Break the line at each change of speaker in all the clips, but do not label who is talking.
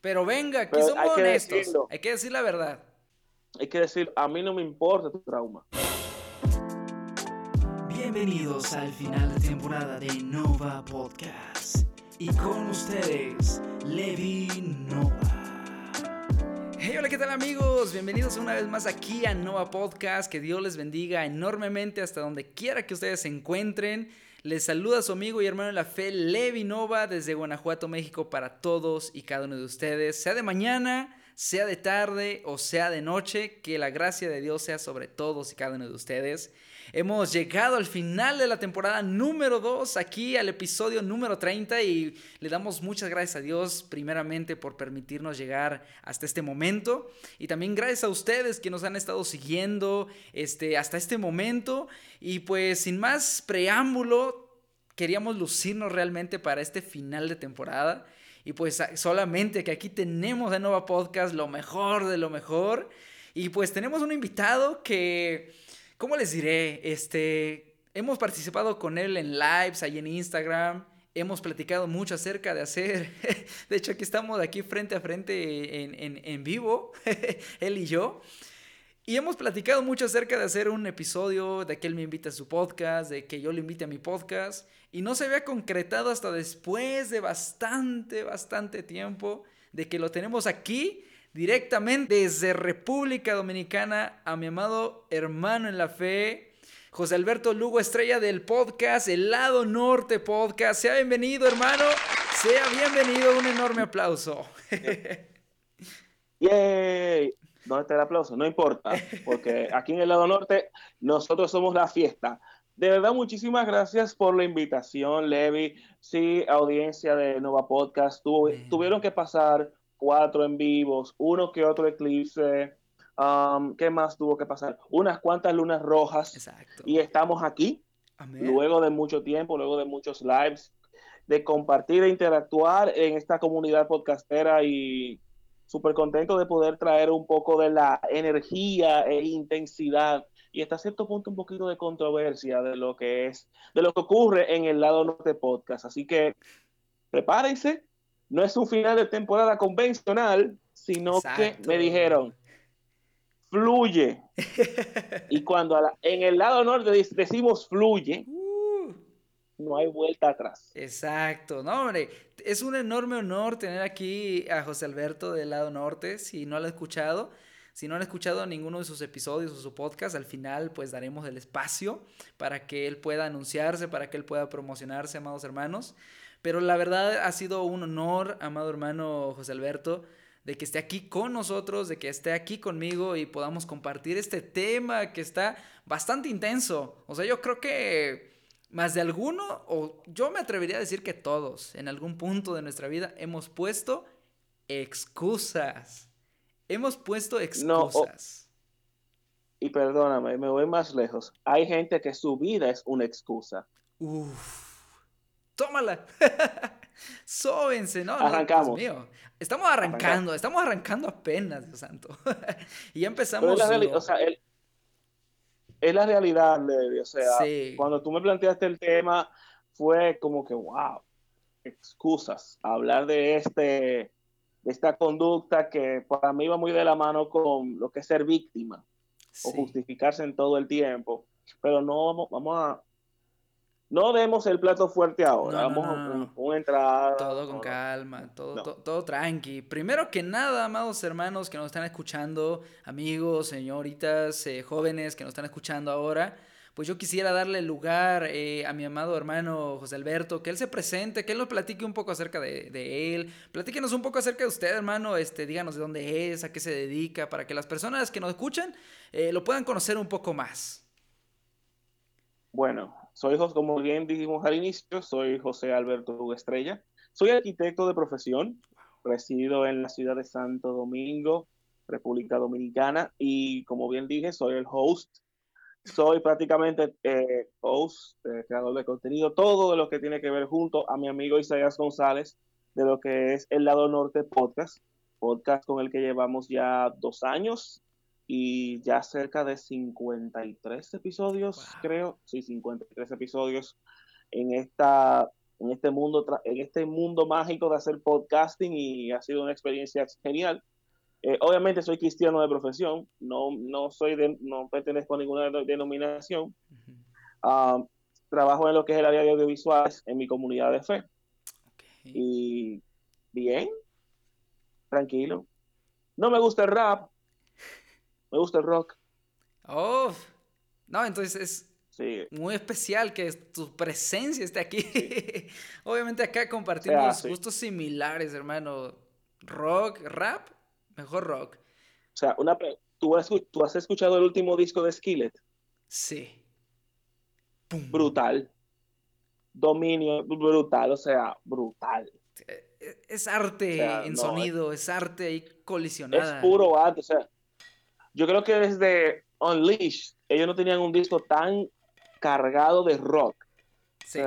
Pero venga, aquí somos honestos. Hay que decir la verdad.
Hay que decir, a mí no me importa tu trauma.
Bienvenidos al final de temporada de Nova Podcast. Y con ustedes, Levi Nova. Hey, hola, ¿qué tal amigos? Bienvenidos una vez más aquí a Nova Podcast. Que Dios les bendiga enormemente hasta donde quiera que ustedes se encuentren. Les saluda su amigo y hermano en la fe, Levi Nova, desde Guanajuato, México, para todos y cada uno de ustedes, sea de mañana, sea de tarde o sea de noche, que la gracia de Dios sea sobre todos y cada uno de ustedes. Hemos llegado al final de la temporada número 2, aquí al episodio número 30 y le damos muchas gracias a Dios primeramente por permitirnos llegar hasta este momento y también gracias a ustedes que nos han estado siguiendo este, hasta este momento y pues sin más preámbulo, queríamos lucirnos realmente para este final de temporada. Y pues solamente que aquí tenemos de Nova Podcast lo mejor de lo mejor. Y pues tenemos un invitado que ¿cómo les diré? Este, hemos participado con él en lives ahí en Instagram. Hemos platicado mucho acerca de hacer, de hecho aquí estamos aquí frente a frente en, en vivo, él y yo. Y hemos platicado mucho acerca de hacer un episodio, de que él me invite a su podcast, de que yo le invite a mi podcast. Y no se había concretado hasta después de bastante, bastante tiempo de que lo tenemos aquí directamente desde República Dominicana a mi amado hermano en la fe, José Alberto Lugo, estrella del podcast, el lado norte podcast. Sea bienvenido, hermano. Sea bienvenido. Un enorme aplauso.
¡Yay! ¿Dónde está el aplauso? No importa, porque aquí en el lado norte nosotros somos la fiesta. De verdad, muchísimas gracias por la invitación, Levi. Sí, audiencia de Nova Podcast. tuvieron que pasar cuatro en vivos, uno que otro eclipse. Um, ¿Qué más tuvo que pasar? Unas cuantas lunas rojas. Exacto. Y estamos aquí, luego de mucho tiempo, luego de muchos lives, de compartir e interactuar en esta comunidad podcastera y súper contento de poder traer un poco de la energía e intensidad y hasta cierto punto un poquito de controversia de lo que es, de lo que ocurre en el lado norte podcast. Así que prepárense, no es un final de temporada convencional, sino que me dijeron, fluye. y cuando en el lado norte decimos fluye, uh. no hay vuelta atrás.
Exacto, no, hombre, es un enorme honor tener aquí a José Alberto del lado norte, si no lo ha escuchado. Si no han escuchado ninguno de sus episodios o su podcast, al final pues daremos el espacio para que él pueda anunciarse, para que él pueda promocionarse, amados hermanos. Pero la verdad ha sido un honor, amado hermano José Alberto, de que esté aquí con nosotros, de que esté aquí conmigo y podamos compartir este tema que está bastante intenso. O sea, yo creo que más de alguno, o yo me atrevería a decir que todos, en algún punto de nuestra vida, hemos puesto excusas. Hemos puesto excusas.
y perdóname, me voy más lejos. Hay gente que su vida es una excusa.
Uf tómala. Sóbense, ¿no?
Arrancamos.
Estamos arrancando, estamos arrancando apenas, Dios santo. y ya empezamos.
O sea, es la realidad, Levi. O sea, cuando tú me planteaste el tema, fue como que, wow, excusas. Hablar de este, de esta conducta que para mí va muy de la mano con lo que es ser víctima o justificarse en todo el tiempo. Pero no vamos a no demos el plato fuerte ahora, vamos a un, entrada.
Todo con calma, todo, todo, tranqui. Primero que nada, amados hermanos que nos están escuchando, amigos, señoritas, eh, jóvenes que nos están escuchando ahora, pues yo quisiera darle lugar eh, a mi amado hermano José Alberto, que él se presente, que él nos platique un poco acerca de, él. Platíquenos un poco acerca de usted, hermano, este, díganos de dónde es, a qué se dedica, para que las personas que nos escuchan eh, lo puedan conocer un poco más.
Bueno, soy, como bien dijimos al inicio, soy José Alberto Estrella. Soy arquitecto de profesión, resido en la ciudad de Santo Domingo, República Dominicana, y como bien dije, soy el host. Soy prácticamente eh, host, eh, creador de contenido, todo de lo que tiene que ver junto a mi amigo Isaías González, de lo que es el Lado Norte Podcast, podcast con el que llevamos ya dos años y ya cerca de 53 episodios, creo, sí, 53 episodios en esta en este mundo, en este mundo mágico de hacer podcasting y ha sido una experiencia genial. Eh, obviamente soy cristiano de profesión, no, no soy de, no pertenezco a ninguna denominación. Ah, trabajo en lo que es el área de audiovisuales en mi comunidad de fe. Y bien, tranquilo. No me gusta el rap, me gusta el rock.
Oh, no, entonces es muy especial que tu presencia esté aquí. Obviamente acá compartimos gustos similares, hermano. Rock, rap, mejor rock.
O sea, una ¿tú, has, ¿tú has escuchado el último disco de Skillet?
Sí.
Brutal. Dominio, brutal, o sea, brutal.
E, es arte en sonido, es, arte ahí colisionada.
Es puro arte, o sea, yo creo que desde Unleashed ellos no tenían un disco tan cargado de rock. Sí.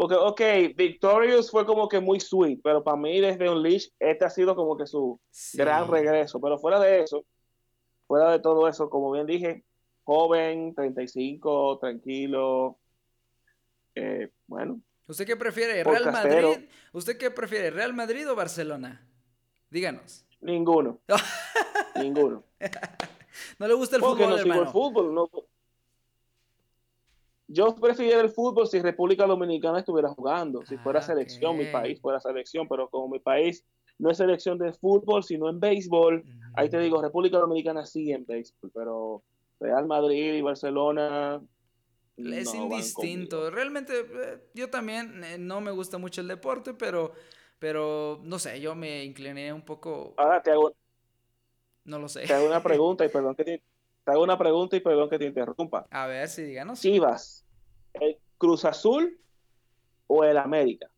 Porque, ok, Victorious fue como que muy sweet, pero para mí desde Unleashed este ha sido como que su gran regreso. Pero fuera de eso, fuera de todo eso, como bien dije, joven, 35, tranquilo, eh, bueno.
¿Usted qué prefiere? ¿Real Madrid? ¿Usted qué prefiere? ¿Real Madrid o Barcelona? Díganos.
Ninguno. Ninguno.
¿No le gusta el Porque fútbol, no sigo el
fútbol, no. Yo prefiero el fútbol si República Dominicana estuviera jugando, si fuera ah, selección, mi país fuera selección, pero como mi país no es selección de fútbol, sino en béisbol, ahí te digo, República Dominicana sí en béisbol, pero Real Madrid y Barcelona,
es indistinto. Realmente eh, yo también eh, no me gusta mucho el deporte, pero, pero no sé, yo me incliné un poco.
Ahora te hago.
No lo sé.
Te hago una pregunta y perdón que te, hago una pregunta y perdón que te interrumpa.
A ver, si díganos.
Chivas, ¿el Cruz Azul o el América?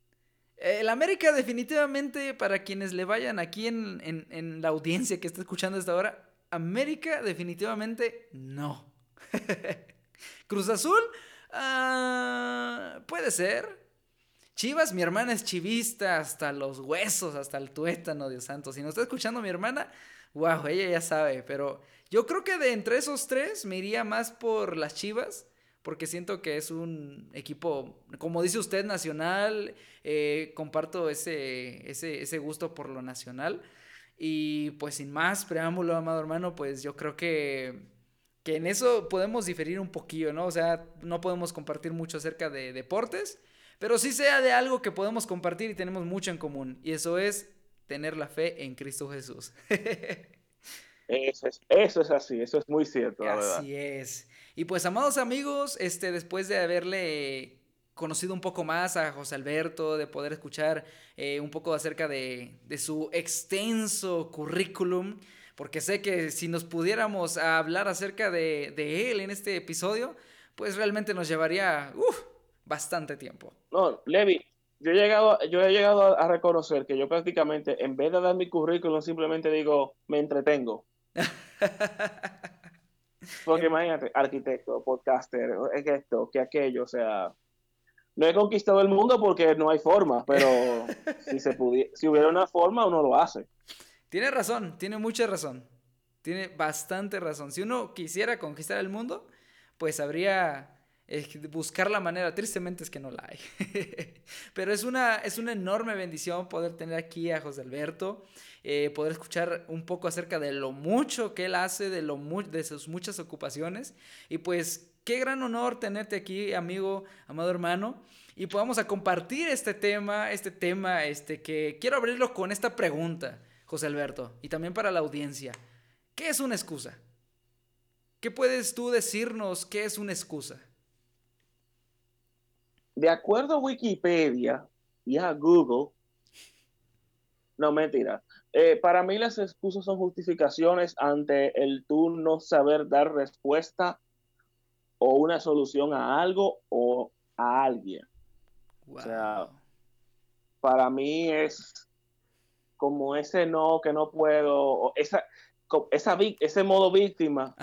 El América definitivamente, para quienes le vayan aquí en, en, en la audiencia que está escuchando esta hora, América definitivamente no. Cruz Azul, ah, puede ser. Chivas, mi hermana es chivista hasta los huesos, hasta el tuétano, Dios santo. Si no está escuchando mi hermana, wow, ella ya sabe. Pero yo creo que de entre esos tres me iría más por las Chivas, porque siento que es un equipo, como dice usted, nacional. Eh, comparto ese, ese, ese gusto por lo nacional. Y pues sin más preámbulo, amado hermano, pues yo creo que que en eso podemos diferir un poquillo, ¿no? O sea, no podemos compartir mucho acerca de deportes, pero sí sea de algo que podemos compartir y tenemos mucho en común, y eso es tener la fe en Cristo Jesús.
eso, es, eso es así, eso es muy cierto,
la verdad. Así es. Y pues, amados amigos, este, después de haberle conocido un poco más a José Alberto, de poder escuchar eh, un poco acerca de, de su extenso currículum, porque sé que si nos pudiéramos hablar acerca de, él en este episodio, pues realmente nos llevaría bastante tiempo.
No, Levi, yo he llegado, yo he llegado a reconocer que yo prácticamente, en vez de dar mi currículum, simplemente digo, me entretengo. Porque imagínate, arquitecto, podcaster, es esto, que aquello, o sea, no he conquistado el mundo porque no hay forma, pero si, se si hubiera una forma, uno lo hace.
Tiene razón, tiene mucha razón. Tiene bastante razón. Si uno quisiera conquistar el mundo, pues habría buscar la manera. Tristemente es que no la hay. Pero es una, es una enorme bendición poder tener aquí a José Alberto, eh, poder escuchar un poco acerca de lo mucho que él hace, de, lo de sus muchas ocupaciones. Y pues qué gran honor tenerte aquí, amigo, amado hermano. Y podamos a compartir este tema, este tema, este que quiero abrirlo con esta pregunta. José Alberto, y también para la audiencia. ¿Qué es una excusa? ¿Qué puedes tú decirnos qué es una excusa?
De acuerdo a Wikipedia y a Google, no mentira, eh, para mí las excusas son justificaciones ante el tú no saber dar respuesta o una solución a algo o a alguien. O sea, para mí es como ese no, que no puedo, esa, esa, ese modo víctima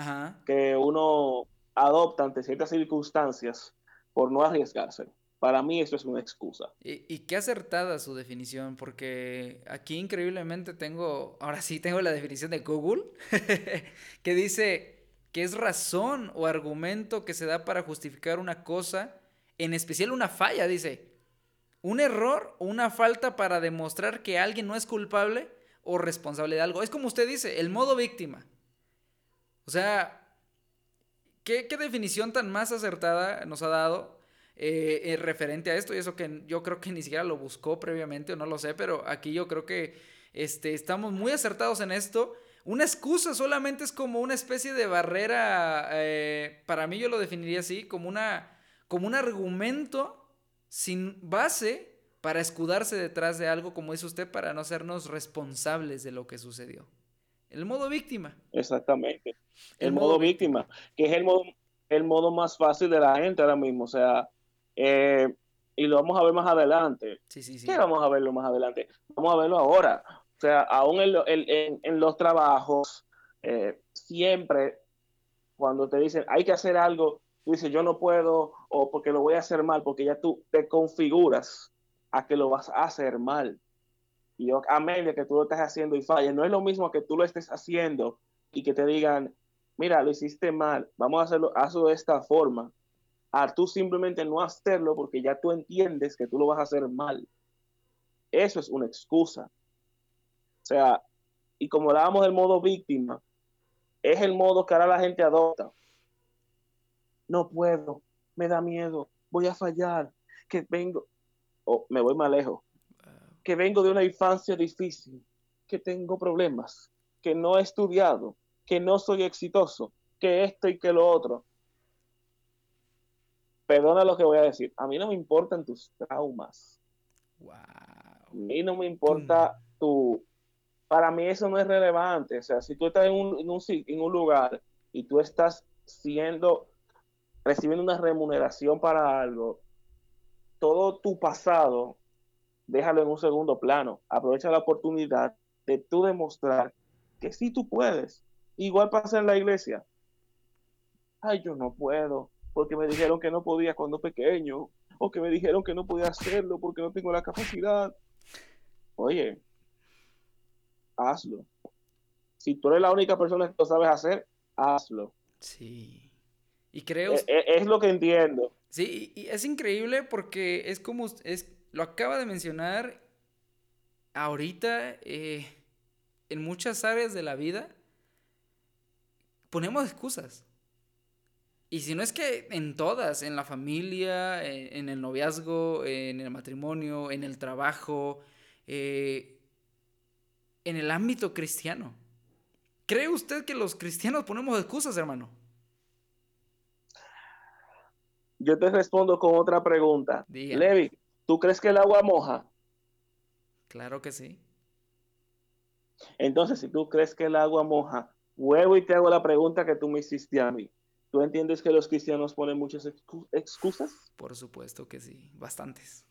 que uno adopta ante ciertas circunstancias por no arriesgarse. Para mí eso es una excusa.
Y, y, qué acertada su definición, porque aquí increíblemente tengo, ahora sí tengo la definición de Google, que dice que es razón o argumento que se da para justificar una cosa, en especial una falla, dice. un error o una falta para demostrar que alguien no es culpable o responsable de algo. Es como usted dice, el modo víctima. O sea, ¿qué, definición tan más acertada nos ha dado eh, referente a esto? Y eso que yo creo que ni siquiera lo buscó previamente o no lo sé, pero aquí yo creo que este, estamos muy acertados en esto. Una excusa solamente es como una especie de barrera, eh, para mí yo lo definiría así, como, una, como un argumento sin base para escudarse detrás de algo, como dice usted, para no hacernos responsables de lo que sucedió. El modo víctima.
Exactamente. El, modo, víctima, que es el modo, el modo más fácil de la gente ahora mismo. O sea, eh, y lo vamos a ver más adelante.
Sí, sí, sí.
¿Qué vamos a verlo más adelante? Vamos a verlo ahora. O sea, aún en, los trabajos, eh, siempre cuando te dicen hay que hacer algo, tú dices yo no puedo o porque lo voy a hacer mal, porque ya tú te configuras a que lo vas a hacer mal. Y a medio que tú lo estás haciendo y falles, no es lo mismo que tú lo estés haciendo y que te digan, mira, lo hiciste mal, vamos a hacerlo, hazlo de esta forma. A tú simplemente no hacerlo porque ya tú entiendes que tú lo vas a hacer mal. Eso es una excusa. O sea, y como hablábamos del modo víctima, es el modo que ahora la gente adopta no puedo, me da miedo, voy a fallar, que vengo, o me voy más lejos, que vengo de una infancia difícil, que tengo problemas, que no he estudiado, que no soy exitoso, que esto y que lo otro. Perdona lo que voy a decir, a mí no me importan tus traumas. A mí no me importa tu... Para mí eso no es relevante. O sea, si tú estás en un, en un, en un lugar y tú estás siendo recibiendo una remuneración para algo, todo tu pasado, déjalo en un segundo plano. Aprovecha la oportunidad de tú demostrar que sí tú puedes. Igual pasa en la iglesia. Ay, yo no puedo, porque me dijeron que no podía cuando pequeño, o que me dijeron que no podía hacerlo porque no tengo la capacidad. Oye, hazlo. Si tú eres la única persona que lo sabes hacer, hazlo.
Sí. Y creo...
E, e, es, lo que entiendo.
Sí, y es increíble porque es como... Es, lo acaba de mencionar ahorita eh, en muchas áreas de la vida. Ponemos excusas. Y si no es que en todas, en la familia, en, el noviazgo, en el matrimonio, en el trabajo, eh, en el ámbito cristiano. ¿Cree usted que los cristianos ponemos excusas, hermano?
Yo te respondo con otra pregunta. Levi, ¿tú crees que el agua moja?
Claro que sí.
Entonces, si tú crees que el agua moja, vuelvo y te hago la pregunta que tú me hiciste a mí. ¿Tú entiendes que los cristianos ponen muchas excusas?
Por supuesto que sí, bastantes.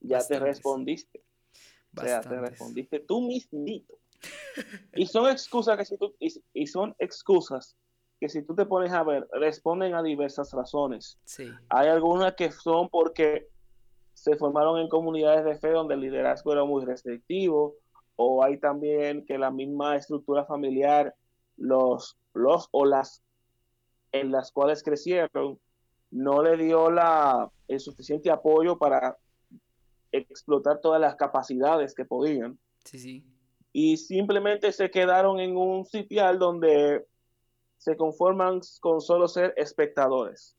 Ya te respondiste. Ya te respondiste tú mismito. y son excusas que si tú, y son excusas que si tú te pones a ver, responden a diversas razones.
Sí.
Hay algunas que son porque se formaron en comunidades de fe donde el liderazgo era muy restrictivo, o hay también que la misma estructura familiar, los, los o las en las cuales crecieron, no le dio la, el suficiente apoyo para explotar todas las capacidades que podían.
Sí, sí.
Y simplemente se quedaron en un sitial donde se conforman con solo ser espectadores.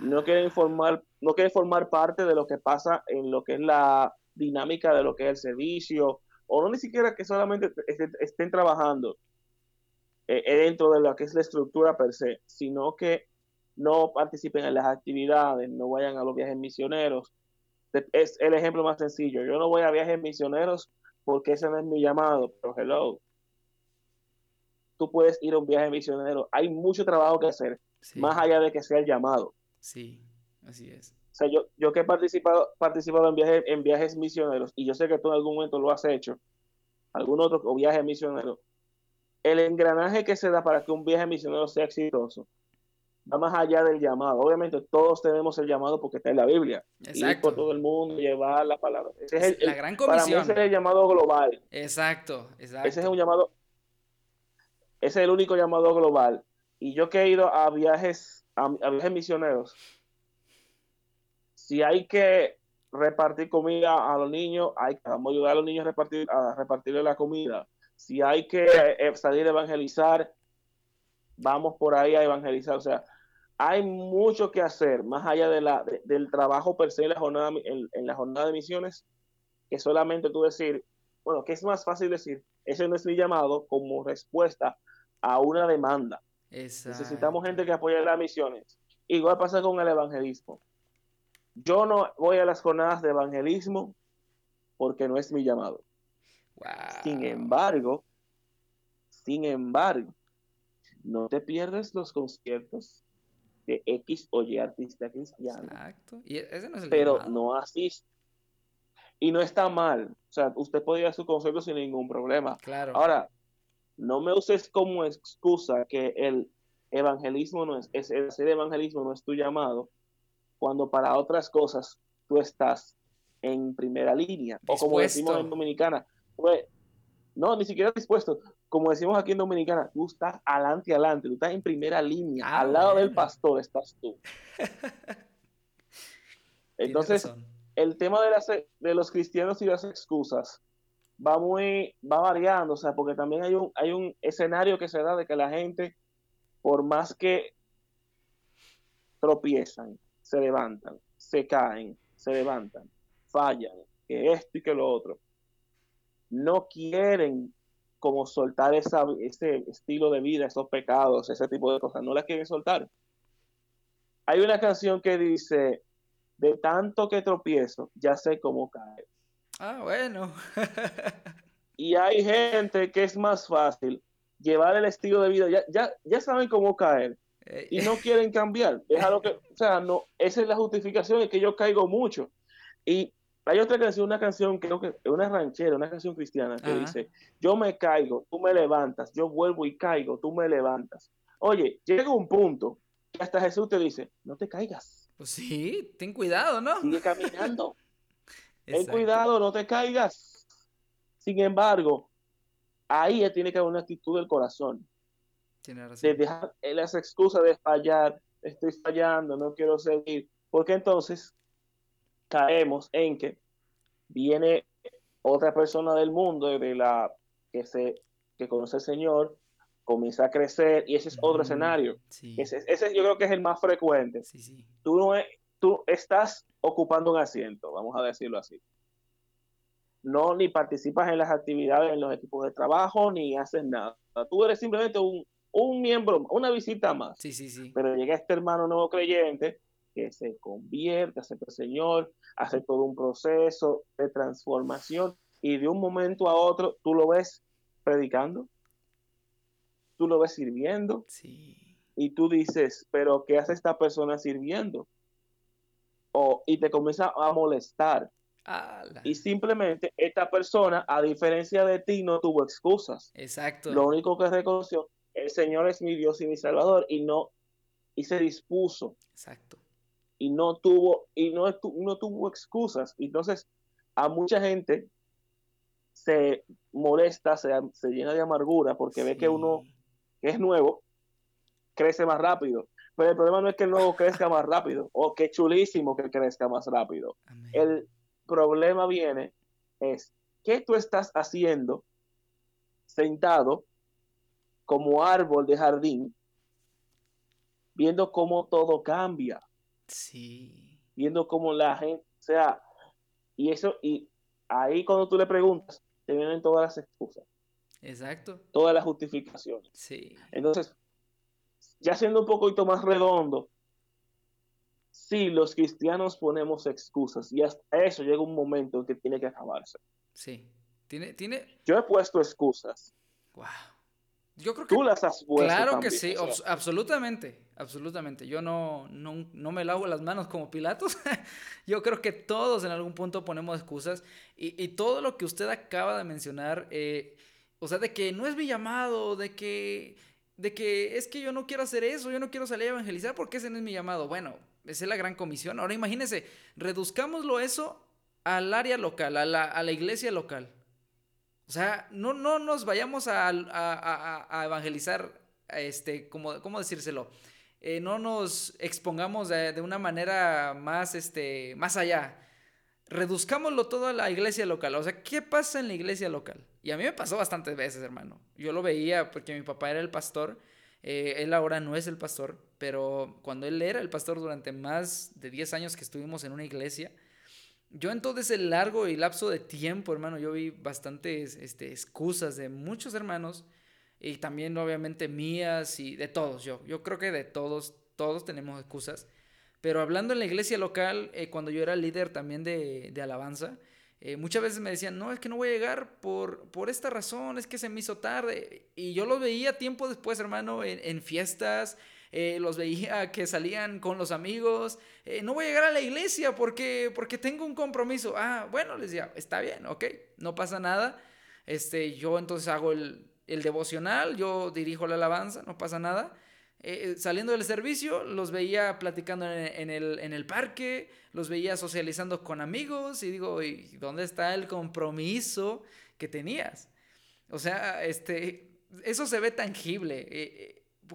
No quieren formar, no quieren formar parte de lo que pasa en lo que es la dinámica de lo que es el servicio, o no ni siquiera que solamente estén, trabajando eh, eh, dentro de lo que es la estructura per se, sino que no participen en las actividades, no vayan a los viajes misioneros. Es el ejemplo más sencillo. Yo no voy a viajes misioneros porque ese no es mi llamado, pero hello, tú puedes ir a un viaje misionero. Hay mucho trabajo que hacer, más allá de que sea el llamado.
Sí, así es.
O sea, yo, yo que he participado, participado en, viajes, en viajes misioneros, y yo sé que tú en algún momento lo has hecho, algún otro viaje misionero, el engranaje que se da para que un viaje misionero sea exitoso va más allá del llamado. Obviamente todos tenemos el llamado porque está en la Biblia. Exacto. Ir por todo el mundo, llevar la palabra.
Ese es la gran comisión. Para
mí ese es el llamado global.
Exacto, exacto.
Ese es un llamado, ese es el único llamado global. Y yo que he ido a viajes, a, viajes misioneros, si hay que repartir comida a los niños, hay, vamos a ayudar a los niños a repartir a repartirle la comida. Si hay que eh, salir a evangelizar, vamos por ahí a evangelizar. O sea, hay mucho que hacer, más allá de la, del trabajo per se en la, jornada, en, la jornada de misiones, que solamente tú decir, bueno, que es más fácil decir, ese no es mi llamado como respuesta a una demanda. Necesitamos gente que apoye las misiones. Igual pasa con el evangelismo. Yo no voy a las jornadas de evangelismo porque no es mi llamado. Sin embargo, sin embargo, no te pierdes los conciertos de X o Y artista cristiano. Exacto. Y ese no es el pero no asiste. Y no está mal. O sea, usted puede ir a su concierto sin ningún problema. Claro. Ahora, no me uses como excusa que el evangelismo no es, es el evangelismo no es tu llamado, cuando para otras cosas tú estás en primera línea. O como decimos en Dominicana, pues, no, ni siquiera dispuesto. Como decimos aquí en Dominicana, tú estás adelante, adelante, tú estás en primera línea, ah, al lado del pastor estás tú. Entonces, el tema de, las, de los cristianos y las excusas va muy, va variando, o sea, porque también hay un, hay un escenario que se da de que la gente, por más que tropiezan, se levantan, se caen, se levantan, fallan, que esto y que lo otro. No quieren como soltar esa, ese estilo de vida, esos pecados, ese tipo de cosas, no las quieren soltar. Hay una canción que dice, de tanto que tropiezo, ya sé cómo caer.
Ah, bueno.
y hay gente que es más fácil llevar el estilo de vida, ya, ya, ya saben cómo caer y no quieren cambiar. Es algo que, o sea, no, esa es la justificación, es que yo caigo mucho. Y hay otra canción, una canción, creo que es una ranchera, una canción cristiana, que dice, yo me caigo, tú me levantas, yo vuelvo y caigo, tú me levantas. Oye, llega un punto que hasta Jesús te dice, no te caigas.
Pues sí, ten cuidado, ¿no?
Sigue caminando. ten cuidado, no te caigas. Sin embargo, ahí tiene que haber una actitud del corazón de dejar las excusas de fallar, estoy fallando, no quiero seguir, porque entonces caemos en que viene otra persona del mundo de la que se que conoce al Señor comienza a crecer y ese es otro escenario. Ese, ese, yo creo que es el más frecuente. Tú, no tú estás ocupando un asiento, vamos a decirlo así. No ni participas en las actividades en los equipos de trabajo ni haces nada. Tú eres simplemente un, un miembro, una visita más.
Sí, sí, sí.
Pero llega este hermano nuevo creyente que se convierte, acepta al Señor, hace todo un proceso de transformación y de un momento a otro tú lo ves predicando, tú lo ves sirviendo
sí.
y tú dices, pero ¿qué hace esta persona sirviendo? O, y te comienza a molestar. Y simplemente esta persona, a diferencia de ti, no tuvo excusas.
Exacto.
Lo único que reconoció el Señor es mi Dios y mi Salvador y no y se dispuso.
Exacto.
Y no tuvo y no, no tuvo excusas. Entonces, a mucha gente se molesta, se, se llena de amargura porque ve que uno que es nuevo crece más rápido. Pero el problema no es que el nuevo crezca más rápido o que chulísimo que crezca más rápido. El problema viene es qué tú estás haciendo sentado como árbol de jardín, viendo cómo todo cambia.
Sí.
Viendo cómo la gente, o sea, y eso, y ahí cuando tú le preguntas, te vienen todas las excusas.
Exacto.
Todas las justificaciones.
Sí.
Entonces, ya siendo un poquito más redondo, sí, los cristianos ponemos excusas y hasta eso llega un momento en que tiene que acabarse.
Sí. Tiene, tiene...
Yo he puesto excusas.
Wow. Yo creo que.
Tú las has
Claro que sí, absolutamente. Absolutamente. Yo no, no, me lavo las manos como Pilatos. Yo creo que todos en algún punto ponemos excusas. Y, todo lo que usted acaba de mencionar, eh, o sea, de que no es mi llamado, de que, de que es que yo no quiero hacer eso, yo no quiero salir a evangelizar porque ese no es mi llamado. Bueno, esa es la gran comisión. Ahora imagínese, reduzcámoslo eso al área local, a la, a la iglesia local. O sea, no, no nos vayamos a, evangelizar, este, ¿cómo, cómo decírselo? Eh, no nos expongamos de, una manera más, este, más allá. reduzcámoslo todo a la iglesia local. O sea, ¿qué pasa en la iglesia local? Y a mí me pasó bastantes veces, hermano. Yo lo veía porque mi papá era el pastor. Eh, él ahora no es el pastor, pero cuando él era el pastor durante más de 10 años que estuvimos en una iglesia, yo en todo ese largo y lapso de tiempo, hermano, yo vi bastantes este, excusas de muchos hermanos y también obviamente mías y de todos, yo, yo creo que de todos, todos tenemos excusas. Pero hablando en la iglesia local, eh, cuando yo era líder también de, de alabanza, eh, muchas veces me decían, no, es que no voy a llegar por, por esta razón, es que se me hizo tarde. Y yo lo veía tiempo después, hermano, en, en fiestas, eh, los veía que salían con los amigos, eh, no voy a llegar a la iglesia porque, porque tengo un compromiso. Ah, bueno, les decía, está bien, ok, no pasa nada. Este, yo entonces hago el, el devocional, yo dirijo la alabanza, no pasa nada. Eh, saliendo del servicio, los veía platicando en, el, en, el, parque, los veía socializando con amigos y digo, ¿y dónde está el compromiso que tenías? O sea, este, eso se ve tangible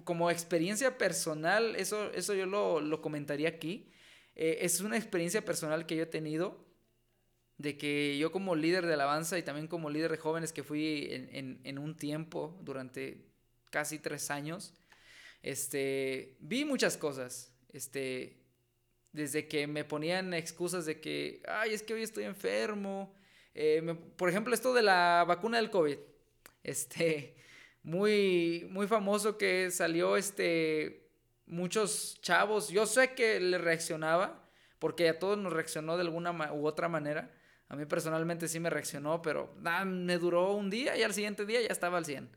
como experiencia personal, eso, eso yo lo, comentaría aquí. Eh, es una experiencia personal que yo he tenido de que yo como líder de alabanza y también como líder de jóvenes que fui en, un tiempo durante casi tres años, este, vi muchas cosas. Este, desde que me ponían excusas de que, ay, es que hoy estoy enfermo. Eh, por ejemplo, esto de la vacuna del COVID. Este, muy, muy famoso que salió este, muchos chavos. Yo sé que le reaccionaba, porque a todos nos reaccionó de alguna u otra manera. A mí personalmente sí me reaccionó, pero me duró un día y al siguiente día ya estaba al 100.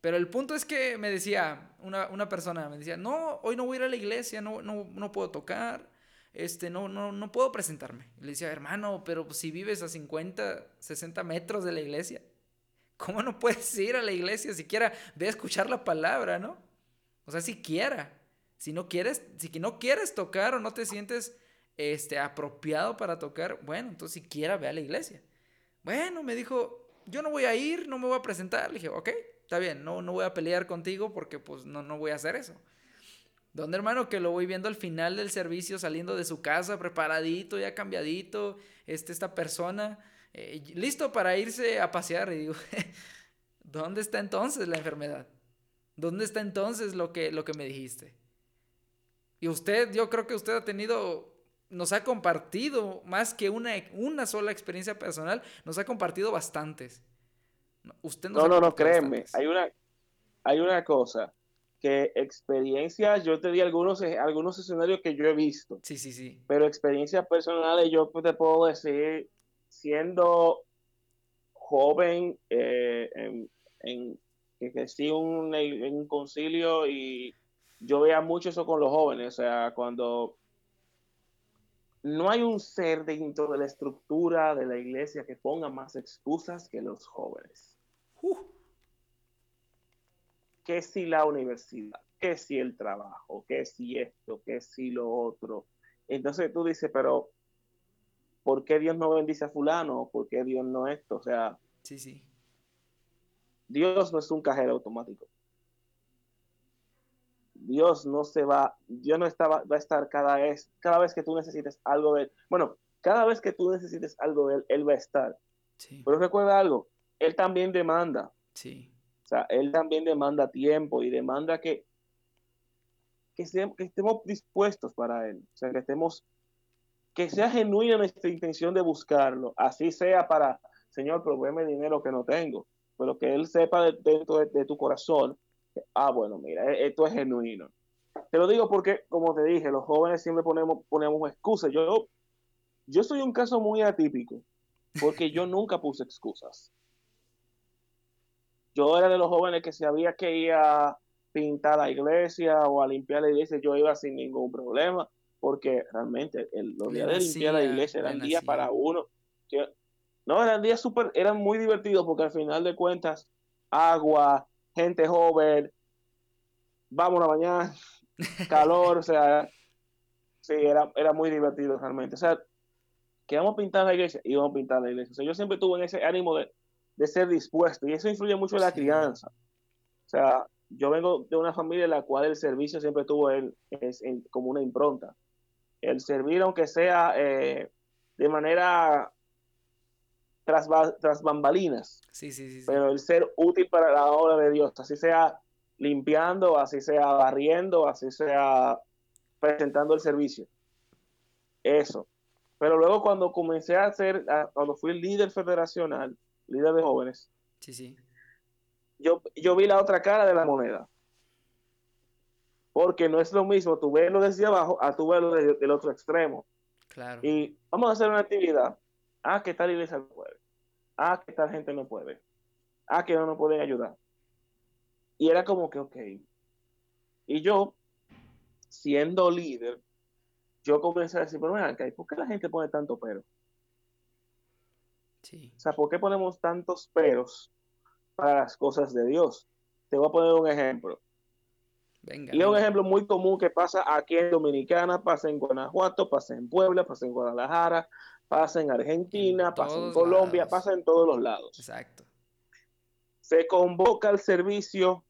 Pero el punto es que me decía, una, persona me decía, no, hoy no voy a ir a la iglesia, no, no, no puedo tocar, este, no, no, no puedo presentarme. le decía, hermano, pero si vives a 50, 60 metros de la iglesia. ¿Cómo no puedes ir a la iglesia siquiera ve a escuchar la palabra, no? O sea, siquiera. Si no quieres, si no quieres tocar o no te sientes este, apropiado para tocar, bueno, entonces siquiera ve a la iglesia. Bueno, me dijo, yo no voy a ir, no me voy a presentar. Le dije, ok, está bien, no, no voy a pelear contigo porque pues no, no voy a hacer eso. ¿Dónde, hermano? Que lo voy viendo al final del servicio, saliendo de su casa, preparadito, ya cambiadito, este, esta persona eh, listo para irse a pasear. Y digo, ¿dónde está entonces la enfermedad? ¿Dónde está entonces lo que, lo que me dijiste? Y usted, yo creo que usted ha tenido, nos ha compartido más que una, una sola experiencia personal, nos ha compartido bastantes.
Usted no, no, no, créeme, hay una, hay una cosa, que experiencias, yo te di algunos, algunos escenarios que yo he visto.
Sí, sí, sí.
Pero experiencias personales, yo te puedo decir siendo joven, eh, en, que crecí un, en un concilio y yo veía mucho eso con los jóvenes, o sea, cuando no hay un ser dentro de la estructura de la iglesia que ponga más excusas que los jóvenes. Que si la universidad, que si el trabajo, que si esto, que si lo otro. Entonces tú dices, pero ¿por qué Dios no bendice a fulano? ¿Por qué Dios no esto? O sea,
sí, sí.
Dios no es un cajero automático. Dios no se va, Dios no está, va a estar cada vez, cada vez que tú necesites algo de él. Bueno, cada vez que tú necesites algo de él, él va a estar. Sí. Pero recuerda algo, él también demanda.
Sí.
O sea, él también demanda tiempo y demanda que, que, que estemos dispuestos para él. O sea, que estemos que sea genuina nuestra intención de buscarlo, así sea para, Señor, problema dinero que no tengo, pero que Él sepa dentro de, tu corazón, ah, bueno, mira, e, esto es genuino. Te lo digo porque, como te dije, los jóvenes siempre ponemos, ponemos excusas. Yo, yo soy un caso muy atípico, porque yo nunca puse excusas. Yo era de los jóvenes que si había que ir a pintar la iglesia o a limpiar la iglesia, yo iba sin ningún problema porque realmente el, los días de limpiar la iglesia eran días para uno. no, eran días súper, eran muy divertidos porque al final de cuentas, agua, gente joven, vamos a bañar, calor, o sea, sí, era, era muy divertido realmente. O sea, que vamos a pintar la iglesia y vamos a pintar la iglesia. O sea, yo siempre tuve ese ánimo de, de ser dispuesto y eso influye mucho en la crianza. O sea, yo vengo de una familia en la cual el servicio siempre tuvo el, es, como una impronta el servir, aunque sea eh, de manera tras, tras bambalinas.
Sí, sí, sí,
Pero el ser útil para la obra de Dios, así sea limpiando, así sea barriendo, así sea presentando el servicio. Eso. Pero luego cuando comencé a hacer, cuando fui líder federacional, líder de jóvenes,
sí, sí.
Yo, yo vi la otra cara de la moneda. Porque no es lo mismo tú verlo desde abajo a tú verlo desde el otro extremo.
Claro.
Y vamos a hacer una actividad. Ah, que tal iglesia no puede. Ah, que tal gente no puede. Ah, que no nos pueden ayudar. Y era como que, ok. Y yo, siendo líder, yo comencé a decir, pero acá, ¿por qué la gente pone tanto pero?
Sí.
O sea, ¿por qué ponemos tantos peros para las cosas de Dios? Te voy a poner un ejemplo.
Venga,
y es un ejemplo muy común que pasa aquí en Dominicana, pasa en Guanajuato, pasa en Puebla, pasa en Guadalajara, pasa en Argentina, pasa en Colombia, pasa en todos los lados.
Exacto.
Se convoca al servicio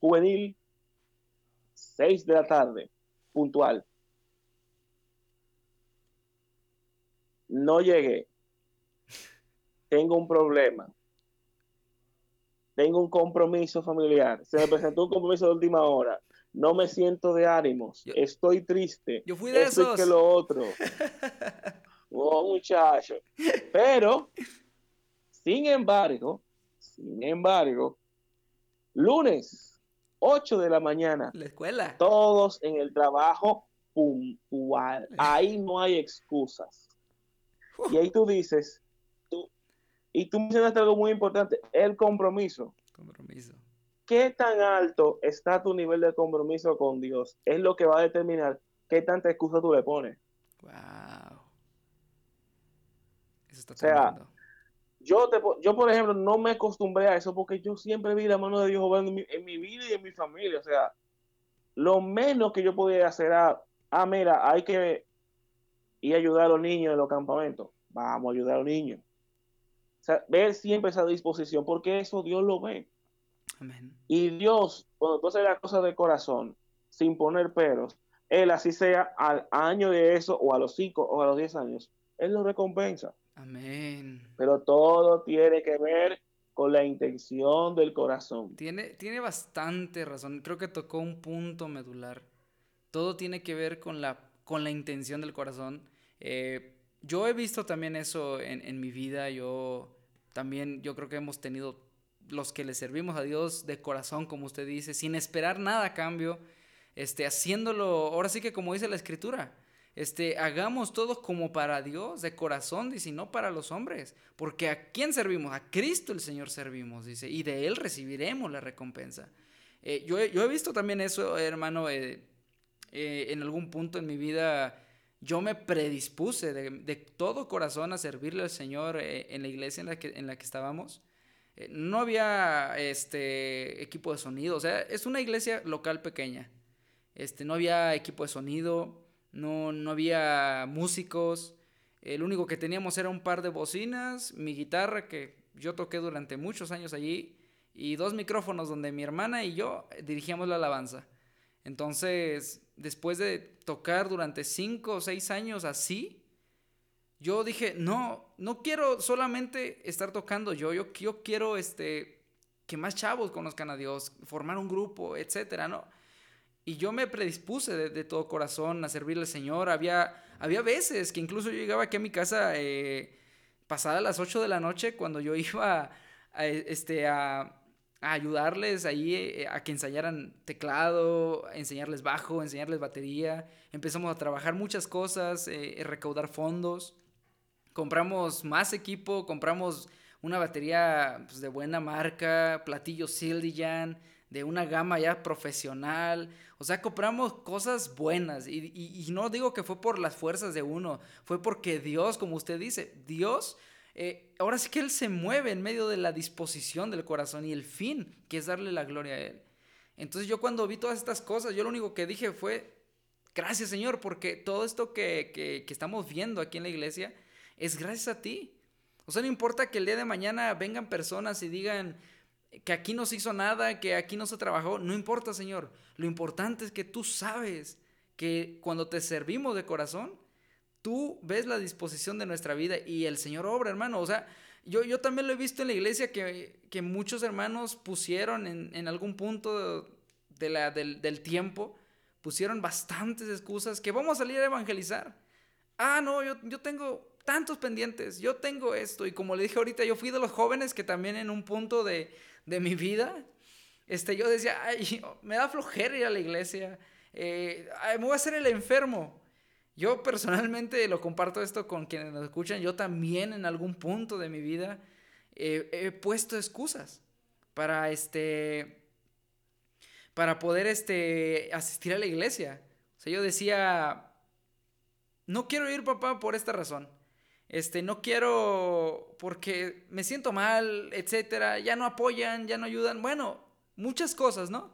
juvenil 6 de la tarde, puntual. No llegué. Tengo un problema. Tengo un compromiso familiar. Se me presentó un compromiso de última hora. No me siento de ánimos. Estoy triste.
Yo fui de esos.
que lo otro. oh, muchacho. Pero, sin embargo, sin embargo, lunes, 8 de la mañana.
La escuela.
Todos en el trabajo puntual. Ahí no hay excusas. Y ahí tú dices, y tú mencionaste algo muy importante, el compromiso.
Compromiso.
¿Qué tan alto está tu nivel de compromiso con Dios? Es lo que va a determinar qué tanta excusa tú le pones.
Wow.
Eso está o sea, yo, te, yo, por ejemplo, no me acostumbré a eso porque yo siempre vi la mano de Dios obrando en mi, en mi vida y en mi familia. O sea, lo menos que yo podía hacer era, ah, mira, hay que ir a ayudar a los niños en los campamentos. Vamos a ayudar a los niños. O sea, ver siempre esa disposición, porque eso Dios lo ve.
Amén.
Y Dios, cuando tú haces las cosas de corazón, sin poner peros, Él así sea al año de eso, o a los cinco, o a los diez años, Él lo recompensa.
Amén.
Pero todo tiene que ver con la intención del corazón.
Tiene, tiene bastante razón. Creo que tocó un punto medular. Todo tiene que ver con la, con la intención del corazón. Eh, yo he visto también eso en, mi vida. Yo también, yo creo que hemos tenido los que le servimos a Dios de corazón, como usted dice, sin esperar nada a cambio, este, haciéndolo, ahora sí que como dice la escritura, este, hagamos todo como para Dios, de corazón, dice, y no para los hombres. Porque a quién servimos? A Cristo el Señor servimos, dice, y de Él recibiremos la recompensa. Eh, yo, he visto también eso, hermano, eh, eh, en algún punto en mi vida. Yo me predispuse de, todo corazón a servirle al Señor en la iglesia en la que, en la que estábamos. no había este equipo de sonido, o sea, es una iglesia local pequeña. Este, no había equipo de sonido, no, no había músicos, el único que teníamos era un par de bocinas, mi guitarra que yo toqué durante muchos años allí y dos micrófonos donde mi hermana y yo dirigíamos la alabanza. Entonces, después de tocar durante cinco o seis años así, yo dije, no, no quiero solamente estar tocando yo, yo, yo quiero este, que más chavos conozcan a Dios, formar un grupo, etcétera, ¿no? Y yo me predispuse de, todo corazón a servirle al Señor. Había, había veces que incluso yo llegaba aquí a mi casa eh, pasada las 8 de la noche cuando yo iba a, este, a, ayudarles ahí eh, a que ensayaran teclado, a enseñarles bajo, enseñarles batería. Empezamos a trabajar muchas cosas, eh, recaudar fondos. Compramos más equipo, compramos una batería pues, de buena marca, platillos Sildijan de una gama ya profesional. O sea, compramos cosas buenas. Y, no digo que fue por las fuerzas de uno, fue porque Dios, como usted dice, Dios, eh, ahora sí que Él se mueve en medio de la disposición del corazón y el fin, que es darle la gloria a Él. Entonces yo cuando vi todas estas cosas, yo lo único que dije fue, gracias Señor, porque todo esto que, que estamos viendo aquí en la iglesia es gracias a ti. O sea, no importa que el día de mañana vengan personas y digan, que aquí no se hizo nada, que aquí no se trabajó, no importa, Señor. Lo importante es que tú sabes que cuando te servimos de corazón, tú ves la disposición de nuestra vida y el Señor obra, hermano. O sea, yo, yo también lo he visto en la iglesia que, que muchos hermanos pusieron en, en algún punto de la, del, del tiempo, pusieron bastantes excusas que vamos a salir a evangelizar. Ah, no, yo, yo tengo tantos pendientes, yo tengo esto. Y como le dije ahorita, yo fui de los jóvenes que también en un punto de, de mi vida, este, yo decía, ay, me da flojera ir a la iglesia, eh, voy a hacer el enfermo. Yo personalmente lo comparto esto con quienes nos escuchan. Yo también en algún punto de mi vida he puesto excusas para este para poder este asistir a la iglesia. O sea, yo decía no quiero ir, papá, por esta razón. Este, no quiero porque me siento mal, etcétera, ya no apoyan, ya no ayudan. Bueno, muchas cosas, ¿no?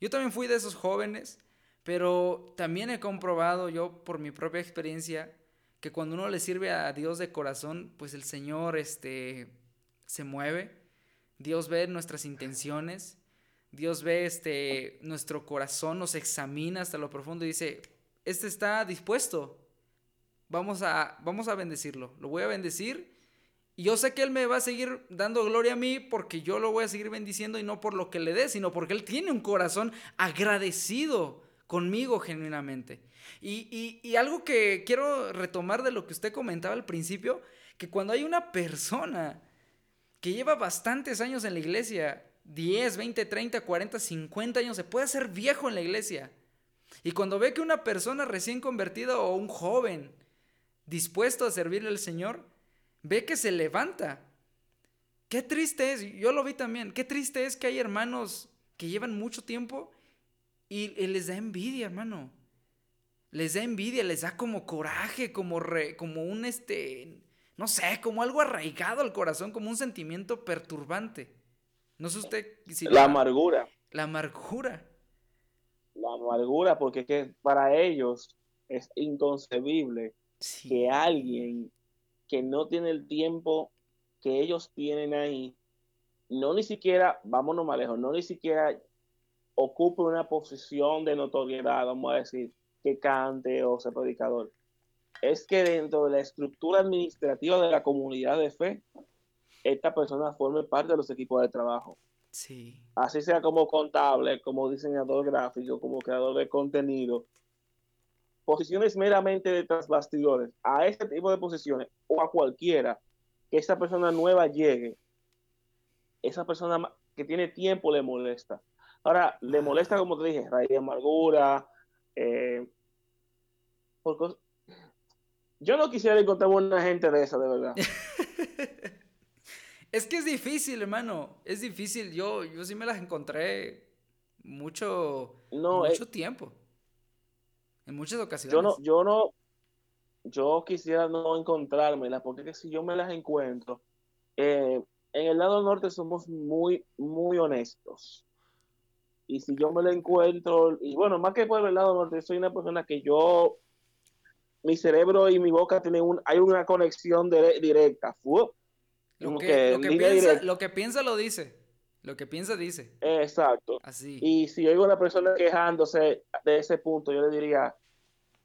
Yo también fui de esos jóvenes pero también he comprobado yo por mi propia experiencia que cuando uno le sirve a Dios de corazón, pues el Señor este, se mueve. Dios ve nuestras intenciones. Dios ve este, nuestro corazón, nos examina hasta lo profundo y dice, este está dispuesto. Vamos a, vamos a bendecirlo. Lo voy a bendecir. Y yo sé que Él me va a seguir dando gloria a mí porque yo lo voy a seguir bendiciendo y no por lo que le dé, sino porque Él tiene un corazón agradecido conmigo genuinamente. Y, algo que quiero retomar de lo que usted comentaba al principio, que cuando hay una persona que lleva bastantes años en la iglesia, 10, 20, 30, 40, 50 años, se puede hacer viejo en la iglesia. Y cuando ve que una persona recién convertida o un joven dispuesto a servirle al Señor, ve que se levanta. Qué triste es, yo lo vi también, qué triste es que hay hermanos que llevan mucho tiempo y, les da envidia, hermano. Les da envidia, les da como coraje, como, como un, este, no sé, como algo arraigado al corazón, como un sentimiento perturbante. No sé usted
si... La amargura.
La amargura.
La amargura, porque que para ellos es inconcebible que alguien que no tiene el tiempo que ellos tienen ahí, no ni siquiera, vámonos más lejos, no ni siquiera ocupe una posición de notoriedad, vamos a decir, que cante o sea predicador. Es que dentro de la estructura administrativa de la comunidad de fe, esta persona forme parte de los equipos de trabajo.
Sí.
Así sea como contable, como diseñador gráfico, como creador de contenido. Posiciones meramente de bastidores. A este tipo de posiciones o a cualquiera que esa persona nueva llegue, esa persona que tiene tiempo le molesta. Ahora, le molesta, como te dije, raíz de amargura. Eh, yo no quisiera encontrar una gente de esa, de verdad.
es que es difícil, hermano. Es difícil. Yo, yo sí me las encontré mucho, mucho eh, tiempo. En muchas ocasiones.
Yo no, yo no, yo quisiera no encontrármelas, porque si yo me las encuentro, eh, en el lado norte somos muy, muy honestos y si yo me lo encuentro, y bueno, más que por el lado norte, soy una persona que yo, mi cerebro y mi boca tienen un, hay una conexión directa.
lo, que, piensa, lo que piensa lo dice. Lo que piensa dice.
Exacto.
Así.
Y si oigo a una persona quejándose de ese punto, yo le diría,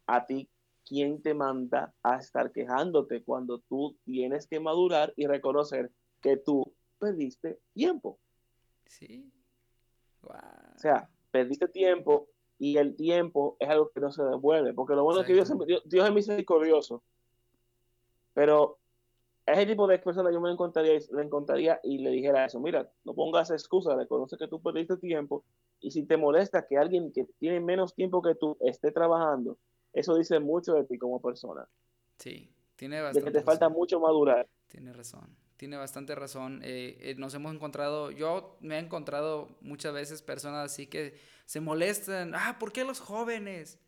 a ti, ¿quién te manda a estar quejándote cuando tú tienes que madurar y reconocer que tú perdiste tiempo?
Sí.
O sea, perdiste tiempo y el tiempo es algo que no se devuelve. Porque lo bueno es que Dios, Dios, es misericordioso. Pero ese tipo de personas yo me encontraría, le encontraría y le dijera eso. Mira, no pongas excusa, reconoce que tú perdiste tiempo. Y si te molesta que alguien que tiene menos tiempo que tú esté trabajando, eso dice mucho de ti como persona.
Sí, tiene bastante.
De que te falta mucho madurar.
Tiene razón tiene bastante razón. Eh, eh, nos hemos encontrado, yo me he encontrado muchas veces personas así que se molestan. Ah, ¿por qué los jóvenes?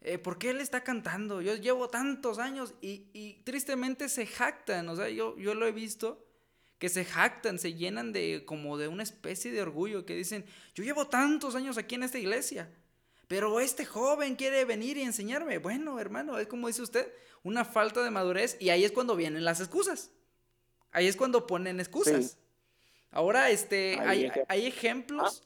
Eh, ¿Por qué él está cantando? Yo llevo tantos años y, y, tristemente se jactan. O sea, yo, yo lo he visto que se jactan, se llenan de como de una especie de orgullo que dicen, yo llevo tantos años aquí en esta iglesia. Pero este joven quiere venir y enseñarme. Bueno, hermano, es como dice usted, una falta de madurez y ahí es cuando vienen las excusas. Ahí es cuando ponen excusas. Ahora, este, hay, ejemplos,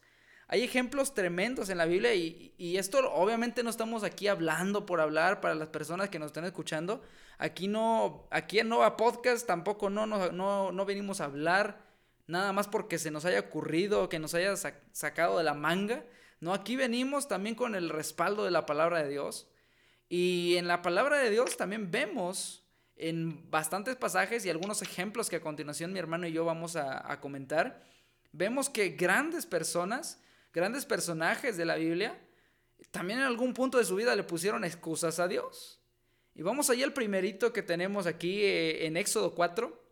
Hay ejemplos tremendos en la Biblia y, esto obviamente no estamos aquí hablando por hablar para las personas que nos están escuchando. Aquí no, aquí en Nova Podcast tampoco no, no, no, venimos a hablar nada más porque se nos haya ocurrido, que nos haya sacado de la manga. No, aquí venimos también con el respaldo de la palabra de Dios. Y en la palabra de Dios también vemos en bastantes pasajes y algunos ejemplos que a continuación mi hermano y yo vamos a, comentar, vemos que grandes personas grandes personajes de la Biblia, también en algún punto de su vida le pusieron excusas a Dios. Y vamos allá al primerito que tenemos aquí eh, en Éxodo 4.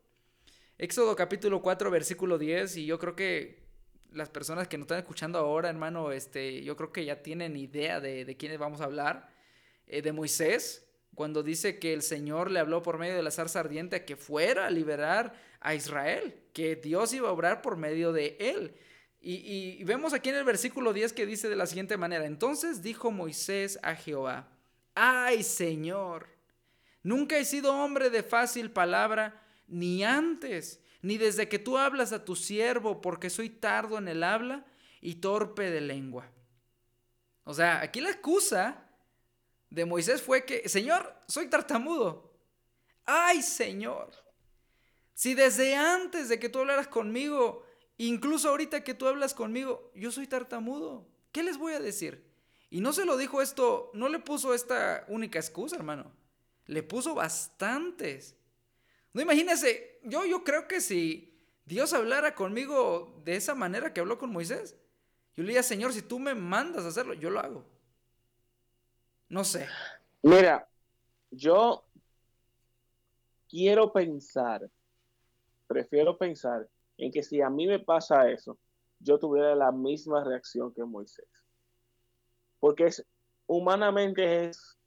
Éxodo capítulo 4, versículo 10. Y yo creo que las personas que nos están escuchando ahora, hermano, este, yo creo que ya tienen idea de, de quiénes vamos a hablar. Eh, de Moisés, cuando dice que el Señor le habló por medio de la zarza ardiente a que fuera a liberar a Israel, que Dios iba a obrar por medio de él. Y, vemos aquí en el versículo 10 que dice de la siguiente manera, entonces dijo Moisés a Jehová, ay Señor, nunca he sido hombre de fácil palabra, ni antes, ni desde que tú hablas a tu siervo, porque soy tardo en el habla y torpe de lengua. O sea, aquí la excusa de Moisés fue que, Señor, soy tartamudo. Ay Señor, si desde antes de que tú hablaras conmigo, Incluso ahorita que tú hablas conmigo, yo soy tartamudo. ¿Qué les voy a decir? Y no se lo dijo esto, no le puso esta única excusa, hermano. Le puso bastantes. No imagínese, yo, yo creo que si Dios hablara conmigo de esa manera que habló con Moisés, yo le diría, Señor, si tú me mandas a hacerlo, yo lo hago. No sé.
Mira, yo quiero pensar, prefiero pensar en que si a mí me pasa eso, yo tuviera la misma reacción que Moisés. Porque es, humanamente es,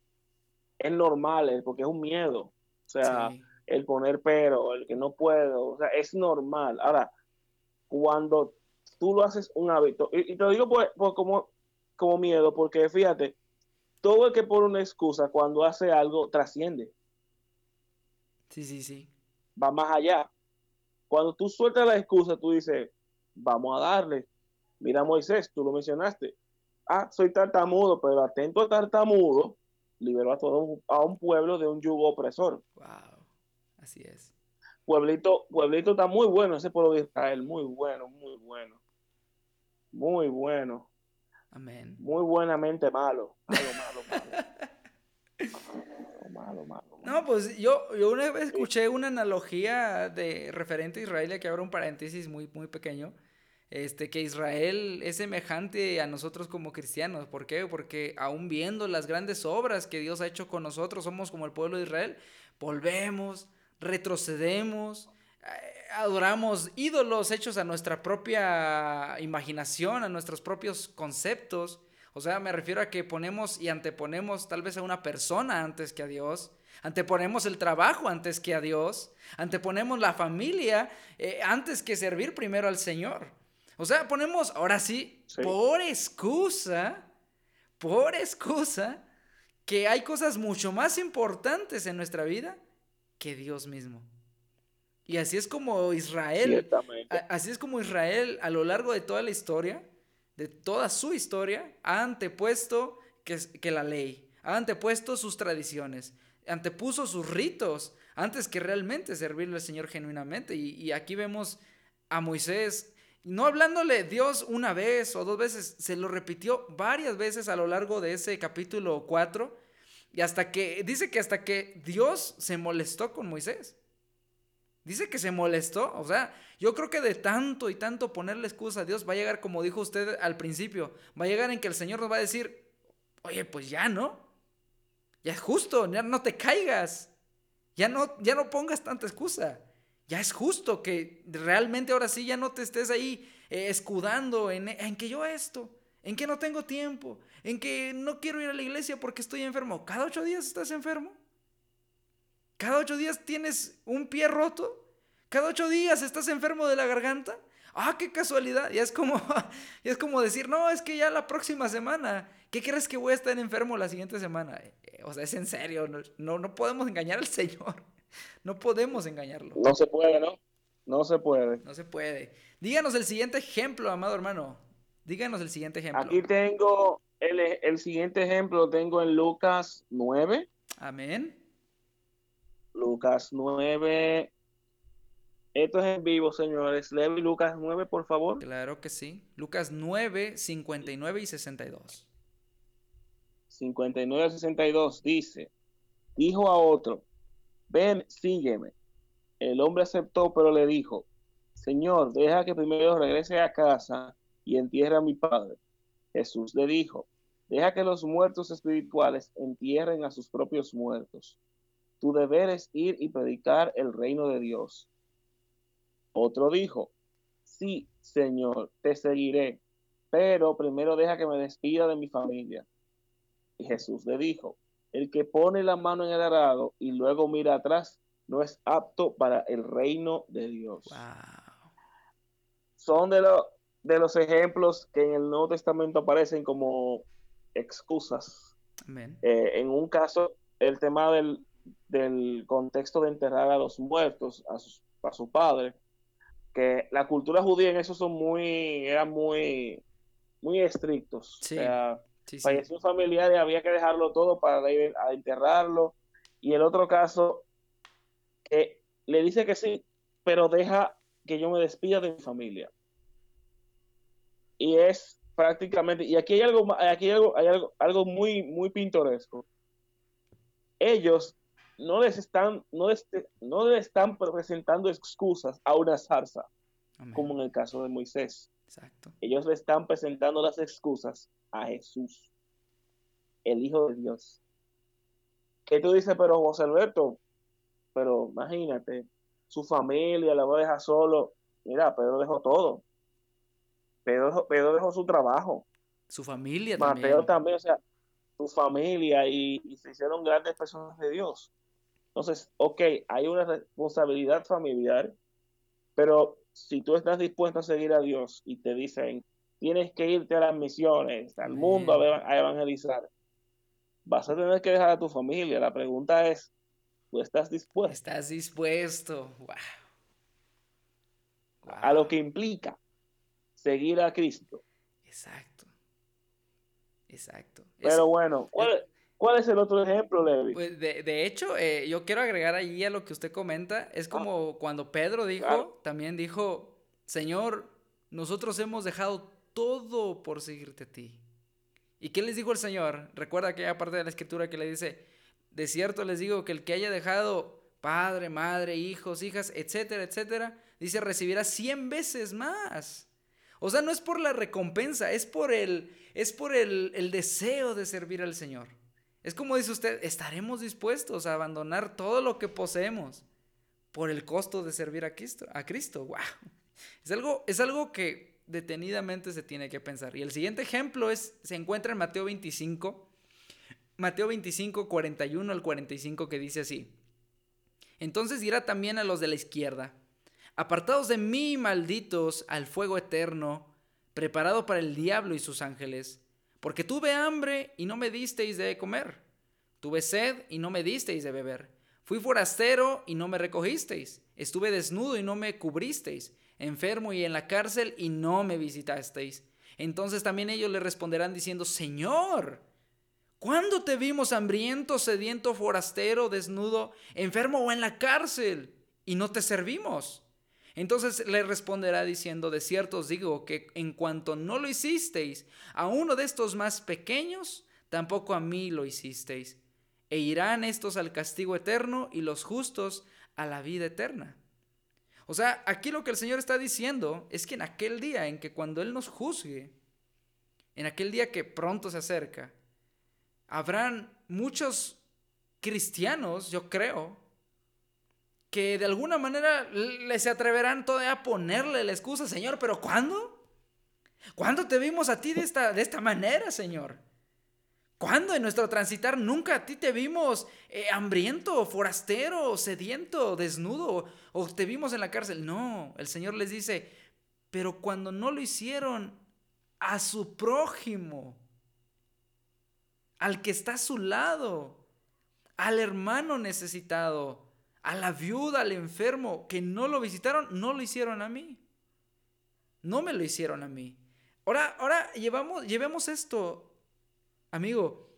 es normal, porque es un miedo. O sea, el poner pero, el que no puedo, o sea, es normal. Ahora, cuando tú lo haces un hábito, y, te lo digo como, como miedo, porque fíjate, todo el que pone una excusa cuando hace algo trasciende.
Sí, sí, sí.
Va más allá. Cuando tú sueltas la excusa, tú dices, vamos a darle. Mira, Moisés, tú lo mencionaste. Ah, soy tartamudo, pero atento a tartamudo, liberó a todo a un pueblo de un yugo opresor.
Wow, así es.
Pueblito, pueblito está muy bueno, ese pueblo de Israel, muy bueno, muy bueno. Muy bueno.
Amén.
Muy buenamente malo. Malo, malo, malo. malo, malo,
No, pues yo, yo una vez escuché una analogía de referente a Israel, que abro un paréntesis muy, muy pequeño, este, que Israel es semejante a nosotros como cristianos. ¿Por qué? Porque aún viendo las grandes obras que Dios ha hecho con nosotros, somos como el pueblo de Israel, volvemos, retrocedemos, eh, adoramos ídolos hechos a nuestra propia imaginación, a nuestros propios conceptos. O sea, me refiero a que ponemos y anteponemos tal vez a una persona antes que a Dios. Anteponemos el trabajo antes que a Dios. Anteponemos la familia eh, antes que servir primero al Señor. O sea, ponemos, ahora sí, por excusa, por excusa, que hay cosas mucho más importantes en nuestra vida que Dios mismo. Y así es como Israel, así es como Israel a lo largo de toda la historia, de toda su historia, ha antepuesto que, que la ley, ha antepuesto sus tradiciones, antepuso sus ritos antes que realmente servirle al Señor genuinamente. Y, aquí vemos a Moisés, no hablándole Dios una vez o dos veces, se lo repitió varias veces a lo largo de ese capítulo 4. Y hasta que, dice que hasta que Dios se molestó con Moisés. Dice que se molestó. O sea, yo creo que de tanto y tanto ponerle excusa a Dios va a llegar, como dijo usted al principio, va a llegar en que el Señor nos va a decir, oye, pues ya no. Ya es justo, ya no te caigas. Ya no, ya no pongas tanta excusa. Ya es justo que realmente ahora sí ya no te estés ahí eh, escudando en, en que yo esto, en que no tengo tiempo, en que no quiero ir a la iglesia porque estoy enfermo. Cada ocho días estás enfermo. Cada ocho días tienes un pie roto. Cada ocho días estás enfermo de la garganta. Ah, qué casualidad. Y es como, es como decir, no, es que ya la próxima semana. ¿Qué crees que voy a estar enfermo la siguiente semana? Eh, o sea, es en serio. No, no, podemos engañar al Señor. No podemos engañarlo.
No se puede, ¿no? No se puede.
No se puede. Díganos el siguiente ejemplo, amado hermano. Díganos el siguiente ejemplo.
Aquí tengo el, el siguiente ejemplo, tengo en Lucas 9.
Amén.
Lucas 9. Esto es en vivo, señores. Levi Lucas 9, por favor.
Claro que sí. Lucas 9, 59 y 62.
59 a 62 dice, dijo a otro, ven, sígueme. El hombre aceptó, pero le dijo, Señor, deja que primero regrese a casa y entierre a mi padre. Jesús le dijo, deja que los muertos espirituales entierren a sus propios muertos. Tu deber es ir y predicar el reino de Dios. Otro dijo, sí, Señor, te seguiré, pero primero deja que me despida de mi familia. Y Jesús le dijo, el que pone la mano en el arado y luego mira atrás, no es apto para el reino de Dios. Son de, de los ejemplos que en el Nuevo Testamento aparecen como excusas. Eh, en un caso, el tema del, del, contexto de enterrar a los muertos, a, a su padre, que la cultura judía en eso son muy, eran muy, muy estrictos. O sea, falleció un familiar y había que dejarlo todo para ir a enterrarlo. Y el otro caso, que le dice que sí, pero deja que yo me despida de mi familia. Y es prácticamente, y aquí hay algo, aquí hay algo, hay algo, algo muy, muy pintoresco. Ellos no les están, no les, no les están presentando excusas a una zarza, como en el caso de Moisés. Exacto. Ellos le están presentando las excusas a Jesús, el Hijo de Dios. Que tú dices, pero José Alberto, pero imagínate, su familia la va a dejar solo. Mira, Pedro dejó todo. Pedro, Pedro dejó su trabajo.
Su familia
Mateo también. o sea, su familia y, y, se hicieron grandes personas de Dios. Entonces, ok, hay una responsabilidad familiar, pero si tú estás dispuesto a seguir a Dios y te dicen, tienes que irte a las misiones, al mundo a, evangelizar, vas a tener que dejar a tu familia. La pregunta es, ¿tú estás dispuesto?
Estás dispuesto. Wow.
A lo que implica seguir a Cristo.
Exacto. Exacto.
Pero bueno, ¿cuál, es el otro ejemplo, Levi?
Pues de, hecho, eh, yo quiero agregar allí a lo que usted comenta. Es como ah. cuando Pedro dijo, también dijo, Señor, nosotros hemos dejado todo por seguirte a ti. ¿Y qué les dijo el Señor? Recuerda aquella parte de la escritura que le dice, de cierto les digo que el que haya dejado padre, madre, hijos, hijas, etcétera, etcétera, dice, recibirá cien veces más. O sea, no es por la recompensa, es por el, es por el, el deseo de servir al Señor. Es como dice usted, estaremos dispuestos a abandonar todo lo que poseemos por el costo de servir a Cristo. A Cristo. Wow. Es algo, es algo que detenidamente se tiene que pensar. Y el siguiente ejemplo es, se encuentra en Mateo 25, Mateo 25, 41 al 45, que dice así. Entonces dirá también a los de la izquierda, apartados de mí, malditos, al fuego eterno, preparado para el diablo y sus ángeles, porque tuve hambre y no me disteis de comer, tuve sed y no me disteis de beber, fui forastero y no me recogisteis, estuve desnudo y no me cubristeis, enfermo y en la cárcel y no me visitasteis. Entonces también ellos le responderán diciendo, Señor, ¿cuándo te vimos hambriento, sediento, forastero, desnudo, enfermo o en la cárcel y no te servimos? Entonces le responderá diciendo, de cierto os digo que en cuanto no lo hicisteis a uno de estos más pequeños, tampoco a mí lo hicisteis. E irán estos al castigo eterno y los justos a la vida eterna. O sea, aquí lo que el Señor está diciendo es que en aquel día en que cuando Él nos juzgue, en aquel día que pronto se acerca, habrán muchos cristianos, yo creo, que de alguna manera les se atreverán todavía a ponerle la excusa, Señor, pero ¿cuándo? ¿Cuándo te vimos a ti de esta, de esta manera, Señor? ¿Cuándo en nuestro transitar nunca a ti te vimos eh, hambriento, forastero, sediento, desnudo o te vimos en la cárcel? No, el Señor les dice, pero cuando no lo hicieron a su prójimo, al que está a su lado, al hermano necesitado, a la viuda, al enfermo, que no lo visitaron, no lo hicieron a mí. No me lo hicieron a mí. Ahora, ahora llevamos, llevemos esto, amigo,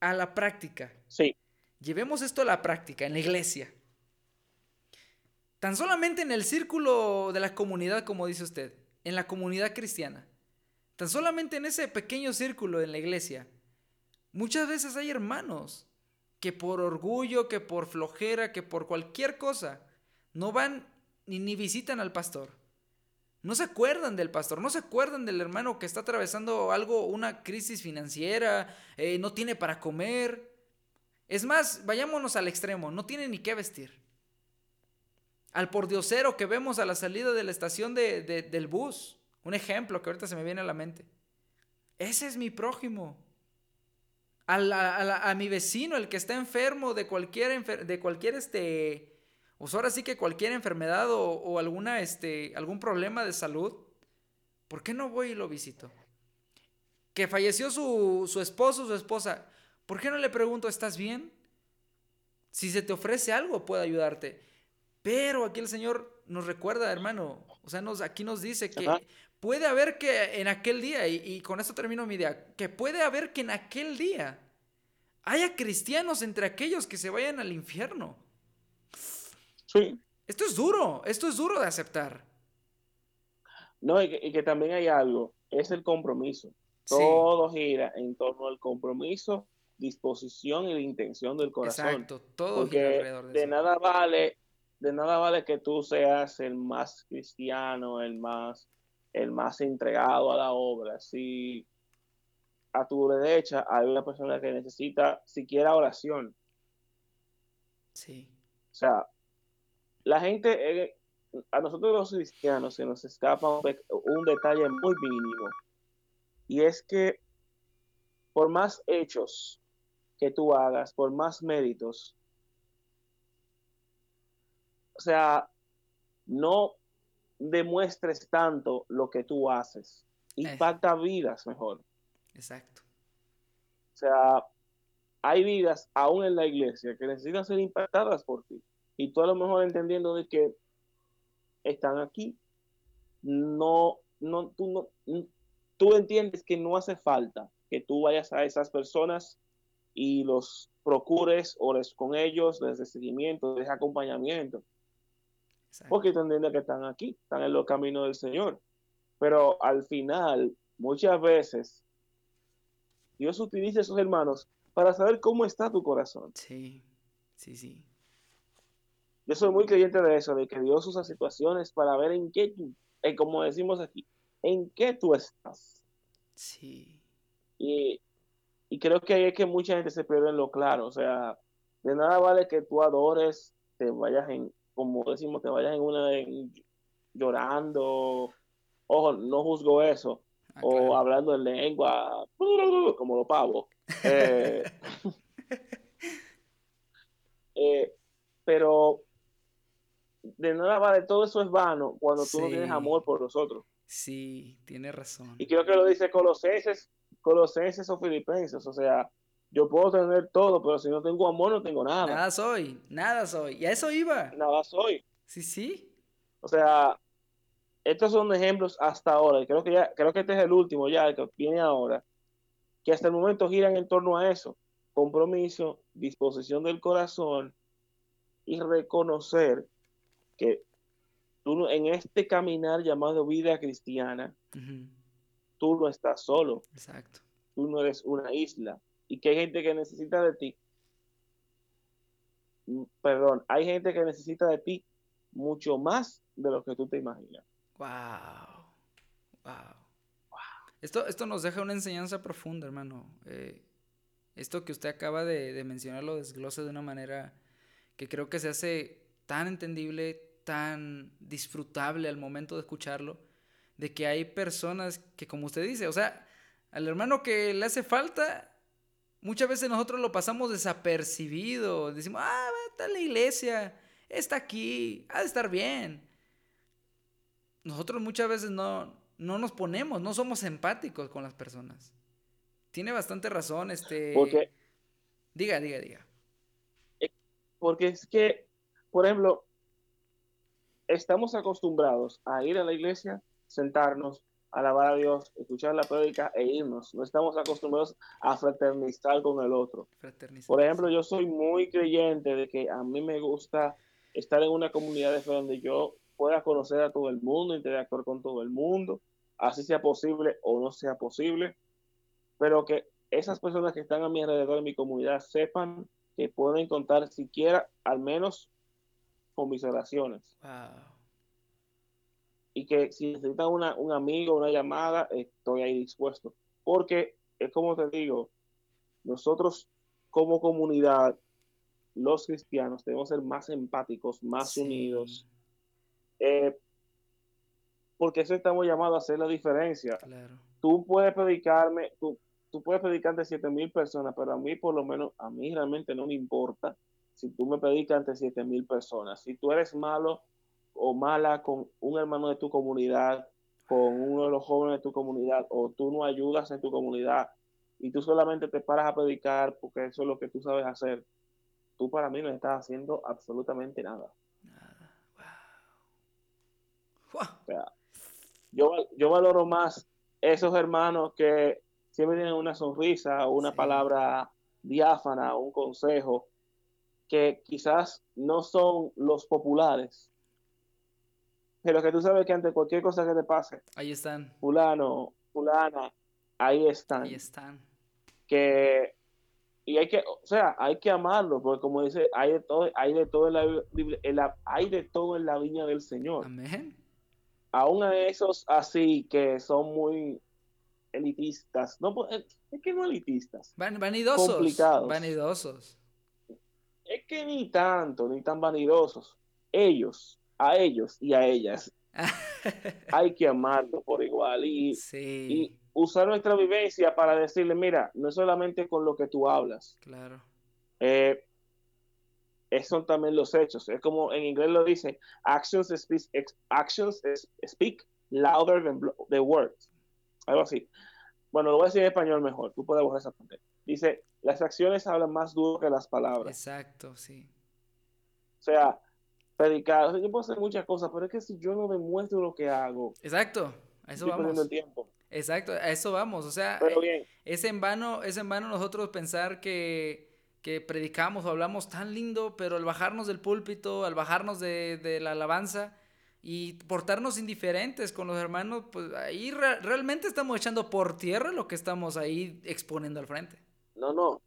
a la práctica.
Sí.
Llevemos esto a la práctica, en la iglesia. Tan solamente en el círculo de la comunidad, como dice usted, en la comunidad cristiana. Tan solamente en ese pequeño círculo en la iglesia. Muchas veces hay hermanos que por orgullo, que por flojera, que por cualquier cosa, no van ni, ni visitan al pastor. No se acuerdan del pastor, no se acuerdan del hermano que está atravesando algo, una crisis financiera, eh, no tiene para comer. Es más, vayámonos al extremo, no tiene ni qué vestir. Al pordiosero que vemos a la salida de la estación de, del bus, un ejemplo que ahorita se me viene a la mente. Ese es mi prójimo. A, mi vecino, el que está enfermo de cualquier, de cualquier este, pues ahora sí que cualquier enfermedad o, alguna, este, algún problema de salud, ¿por qué no voy y lo visito? Que falleció su, su esposo, su esposa, ¿por qué no le pregunto, ¿estás bien? Si se te ofrece algo, puedo ayudarte. Pero aquí el Señor nos recuerda, hermano, o sea, nos, aquí nos dice que puede haber que en aquel día, y, y con esto termino mi idea, que puede haber que en aquel día haya cristianos entre aquellos que se vayan al infierno.
Sí.
Esto es duro, esto es duro de aceptar.
No, y que, también hay algo, es el compromiso. Todo gira en torno al compromiso, disposición y la intención del corazón.
Exacto, todo gira alrededor
de, de nada vale, de nada vale que tú seas el más cristiano, el más, el más entregado a la obra. Si a tu derecha hay una persona que necesita siquiera oración.
Sí.
O sea, la gente, eh, a nosotros los cristianos se nos escapa un, detalle muy mínimo. Y es que por más hechos que tú hagas, por más méritos, o sea, no demuestres tanto lo que tú haces. Impacta vidas mejor.
Exacto.
O sea, hay vidas aún en la iglesia que necesitan ser impactadas por ti y tú a lo mejor entendiendo de que están aquí, no, no, tú no, tú entiendes que no hace falta que tú vayas a esas personas y los procures, ores con ellos, desde seguimiento, desde acompañamiento. Porque tú entiendes que están aquí, están en los caminos del Señor. Pero al final, muchas veces, Dios utiliza a esos hermanos para saber cómo está tu corazón.
Sí, sí, sí.
Yo soy muy creyente de eso, de que Dios usa situaciones para ver en qué tú, eh, como decimos aquí, en qué tú estás.
Sí.
Y, creo que hay que mucha gente se pierde en lo claro. O sea, de nada vale que tú adores, te vayas en, como decimos, te vayas en una llorando. Ojo, no juzgo eso. Ah, o hablando en lengua, como los pavos. Eh, eh, pero de nada vale, todo eso es vano cuando tú no tienes amor por los otros.
Sí, tiene razón.
Y creo que lo dice Colosenses, Colosenses o Filipenses, o sea, yo puedo tener todo, pero si no tengo amor no tengo nada.
Nada soy, nada soy. Y a eso iba.
Nada soy.
Sí, sí.
O sea, estos son ejemplos hasta ahora, y creo que ya, creo que este es el último ya, el que viene ahora, que hasta el momento giran en torno a eso. Compromiso, disposición del corazón y reconocer que tú en este caminar llamado vida cristiana, tú no estás solo.
Exacto.
Tú no eres una isla. Y que hay gente que necesita de ti. Mm, perdón, hay gente que necesita de ti mucho más de lo que tú te imaginas.
Wow. Wow. Esto, esto nos deja una enseñanza profunda, hermano. Eh, esto que usted acaba de, mencionar lo desglose de una manera que creo que se hace tan entendible, tan disfrutable al momento de escucharlo, de que hay personas que, como usted dice, o sea, al hermano que le hace falta, muchas veces nosotros lo pasamos desapercibido, decimos, ah, está en la iglesia, está aquí, ha de estar bien. Nosotros muchas veces no, no nos ponemos, no somos empáticos con las personas. Tiene bastante razón, este...
Porque...
Diga, diga, diga.
Porque es que, por ejemplo, estamos acostumbrados a ir a la iglesia, sentarnos, alabar a Dios, escuchar la prédica e irnos. No estamos acostumbrados a fraternizar con el otro. Por ejemplo, yo soy muy creyente de que a mí me gusta estar en una comunidad de fe donde yo pueda conocer a todo el mundo, interactuar con todo el mundo, así sea posible o no sea posible, pero que esas personas que están a mi alrededor en mi comunidad sepan que pueden contar siquiera al menos con mis oraciones. Y que si necesitan una, un amigo, una llamada, estoy ahí dispuesto. Porque es como te digo, nosotros como comunidad, los cristianos, debemos ser más empáticos, más unidos. Eh, porque eso estamos llamados a hacer la diferencia. Tú puedes predicarme, tú, tú puedes predicar ante siete mil personas, pero a mí por lo menos, a mí realmente no me importa si tú me predicas ante siete mil personas. Si tú eres malo o mala con un hermano de tu comunidad, con uno de los jóvenes de tu comunidad, o tú no ayudas en tu comunidad y tú solamente te paras a predicar porque eso es lo que tú sabes hacer, tú para mí no estás haciendo absolutamente nada. Wow. O sea, yo, yo valoro más esos hermanos que siempre tienen una sonrisa, una palabra diáfana, un consejo, que quizás no son los populares, pero que tú sabes que ante cualquier cosa que te pase,
ahí están.
Fulano, fulana, ahí están.
Ahí están.
Que y hay que, o sea, hay que amarlo, porque como dice, hay de todo, hay de todo en la, hay de todo en la viña del Señor.
Amén.
Aún a esos así que son muy elitistas. No, pues, es que no elitistas.
vanidosos. Complicados. Vanidosos.
Es que ni tanto, ni tan vanidosos. Ellos, a ellos y a ellas, hay que amarlo por igual y, y, usar nuestra vivencia para decirle, mira, no es solamente con lo que tú hablas.
Claro.
Eh, son también los hechos. Es como en inglés lo dice, actions speak, actions speak louder than the words algo así. Bueno, lo voy a decir en español mejor, tú puedes borrar esa parte. Dice, las acciones hablan más duro que las palabras.
Exacto, sí.
O sea, predicar, yo puedo hacer muchas cosas, pero es que si yo no demuestro lo que hago.
Exacto, a eso vamos. El tiempo. Exacto, a eso vamos. O sea, eh, es en vano, es en vano nosotros pensar que, que predicamos o hablamos tan lindo, pero al bajarnos del púlpito, al bajarnos de, de la alabanza, y portarnos indiferentes con los hermanos, pues ahí realmente estamos echando por tierra lo que estamos ahí exponiendo al frente.
No, no.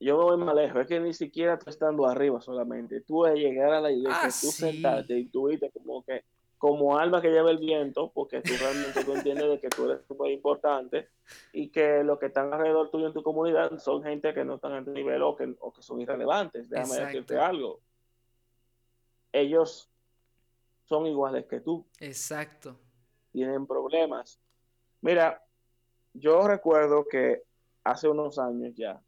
Yo me voy más lejos, es que ni siquiera tú estando arriba solamente. Tú de llegar a la iglesia, ah, tú sentarte y tú viste como que, como alma que lleva el viento, porque tú realmente tú entiendes de que tú eres súper importante y que los que están alrededor tuyo en tu comunidad son gente que no están en tu nivel o que, o que son irrelevantes. Déjame decirte algo. Ellos son iguales que tú.
Exacto.
Tienen problemas. Mira, yo recuerdo que hace unos años ya,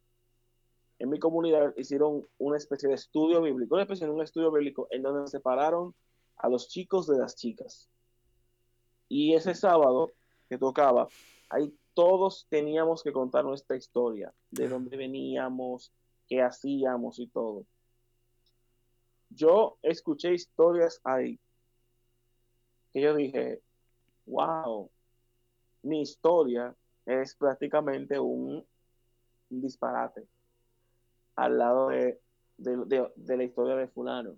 en mi comunidad hicieron una especie de estudio bíblico, una especie de un estudio bíblico en donde separaron a los chicos de las chicas. Y ese sábado que tocaba, ahí todos teníamos que contar nuestra historia, de dónde veníamos, qué hacíamos y todo. Yo escuché historias ahí que yo dije, wow, mi historia es prácticamente un, disparate al lado de, la historia de fulano.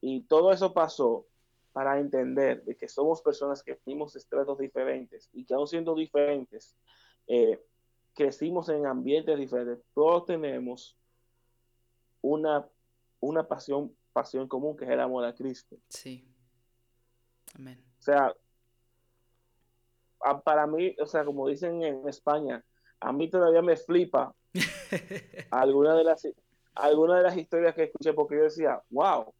Y todo eso pasó para entender de que somos personas que tenemos estratos diferentes y que aún siendo diferentes, eh, crecimos en ambientes diferentes, todos tenemos una, una pasión, pasión común que es el amor a Cristo.
Sí.
O sea, para mí, o sea, como dicen en España, a mí todavía me flipa alguna de las alguna de las historias que escuché porque yo decía, wow,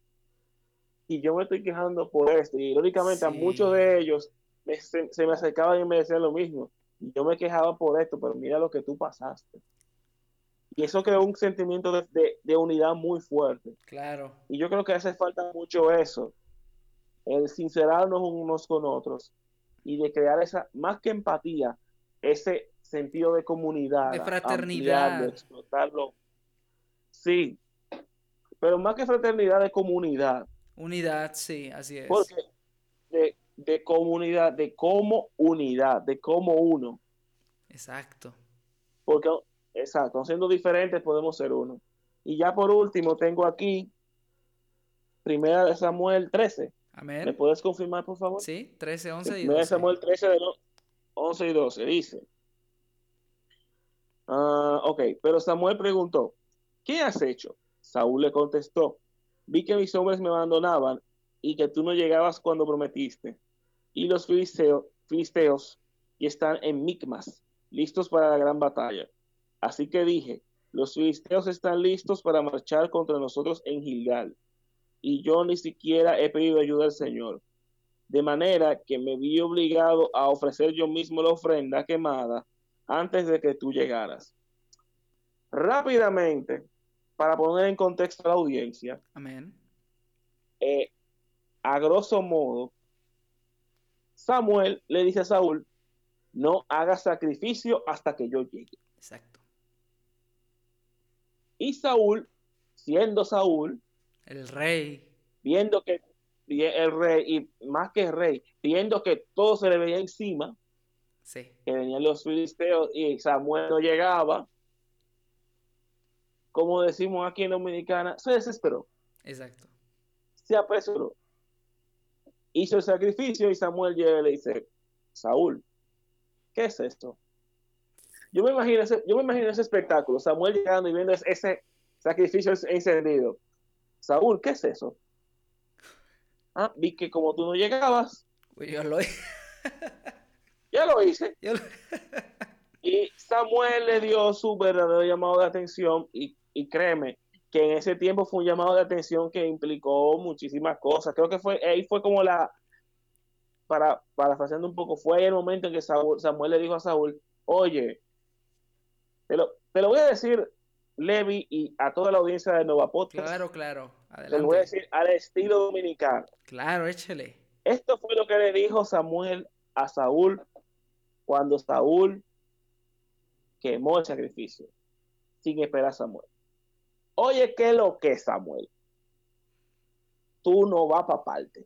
y yo me estoy quejando por esto. Y irónicamente a muchos de ellos se, me acercaban y me decían lo mismo. Y yo me quejaba por esto, pero mira lo que tú pasaste. Y eso creó un sentimiento de, de unidad muy fuerte.
Claro.
Y yo creo que hace falta mucho eso el sincerarnos unos con otros y de crear esa, más que empatía, ese sentido de comunidad,
de fraternidad,
de explotarlo. Sí, pero más que fraternidad, de comunidad.
Unidad, sí, así es.
Porque de comunidad, de como unidad, de como uno.
Exacto.
Porque, exacto, siendo diferentes podemos ser uno. Y ya por último, tengo aquí Primera de Samuel 13.
Amén.
¿Me puedes confirmar, por favor?
Sí, 13, 11 y 12.
Primera de Samuel 13, de 11 y 12. Dice. Ah, ok, pero Samuel preguntó, ¿qué has hecho? Saúl le contestó, vi que mis hombres me abandonaban y que tú no llegabas cuando prometiste. Y los filisteos, y están en Micmas, listos para la gran batalla. Así que dije, los filisteos están listos para marchar contra nosotros en Gilgal. Y yo ni siquiera he pedido ayuda al Señor. De manera que me vi obligado a ofrecer yo mismo la ofrenda quemada antes de que tú llegaras. Rápidamente, para poner en contexto a la audiencia,
Amén.
eh, a grosso modo, Samuel le dice a Saúl, no hagas sacrificio hasta que yo llegue.
Exacto.
Y Saúl, siendo Saúl,
El rey.
viendo que el rey, y más que rey, viendo que todo se le veía encima,
Sí.
que venían los filisteos y Samuel no llegaba, como decimos aquí en Dominicana, se desesperó,
Exacto.
se apresuró. Hizo el sacrificio y Samuel llega y le dice, Saúl, ¿qué es esto? Yo me imagino ese, yo me imagino ese espectáculo, Samuel llegando y viendo ese sacrificio encendido. Saúl, ¿qué es eso? Ah, vi que como tú no llegabas,
Uy, yo lo
ya lo hice.
lo-
Y Samuel le dio su verdadero llamado de atención y, y créeme que en ese tiempo fue un llamado de atención que implicó muchísimas cosas. Creo que fue ahí fue como la, para parafraseando un poco, fue el momento en que Saúl- Samuel le dijo a Saúl, oye, te lo, te lo voy a decir, Levi, y a toda la audiencia de Nova Podcast,
Claro, claro.
te lo voy a
Adelante.
decir al estilo dominicano.
Claro, échele.
Esto fue lo que le dijo Samuel a Saúl cuando Saúl quemó el sacrificio sin esperar a Samuel. Oye, ¿qué es lo que es Samuel? Tú no vas para parte.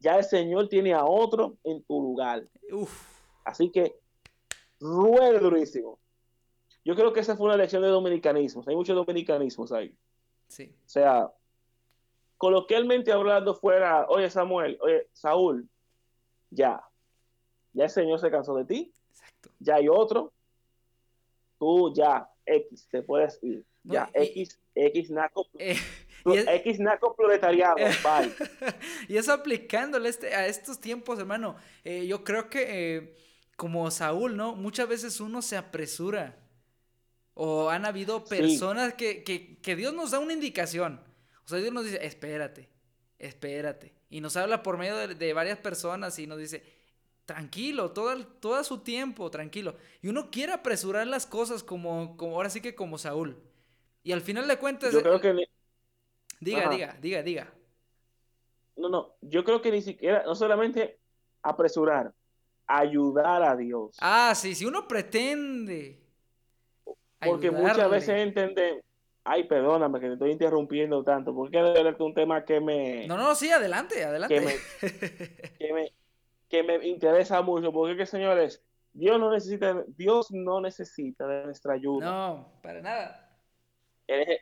Ya el Señor tiene a otro en tu lugar.
Uf.
Así que ruede durísimo. Yo creo que esa fue una lección de dominicanismos. Hay muchos dominicanismos ahí.
Sí.
O sea, coloquialmente hablando fuera, oye Samuel, oye Saúl, ya, ya el Señor se cansó de ti,
Exacto.
ya hay otro, tú ya, X, te puedes ir,
No,
ya,
y-
X, X naco,
Eh, y, es-
X naco proletariado,
Eh.
bye.
y eso aplicándole este, a estos tiempos, hermano. eh, yo creo que eh, como Saúl, ¿no? Muchas veces uno se apresura. O han habido
Sí.
personas que, que, que Dios nos da una indicación. O sea, Dios nos dice, espérate, espérate. Y nos habla por medio de, de varias personas y nos dice, tranquilo, todo, su tiempo, tranquilo. Y uno quiere apresurar las cosas como, como ahora sí que como Saúl. Y al final de cuentas,
Yo creo que, ni-
diga,
Ajá.
diga, diga, diga.
no, no, yo creo que ni siquiera, no solamente apresurar, ayudar a Dios.
Ah, sí, si uno pretende.
Porque muchas veces entendemos, ay, perdóname que te estoy interrumpiendo tanto, porque es un tema que me...
No, no, sí, adelante, adelante.
que me, que me, que me interesa mucho, porque que señores, Dios no necesita, Dios no necesita de nuestra ayuda.
No, para nada.
Él es,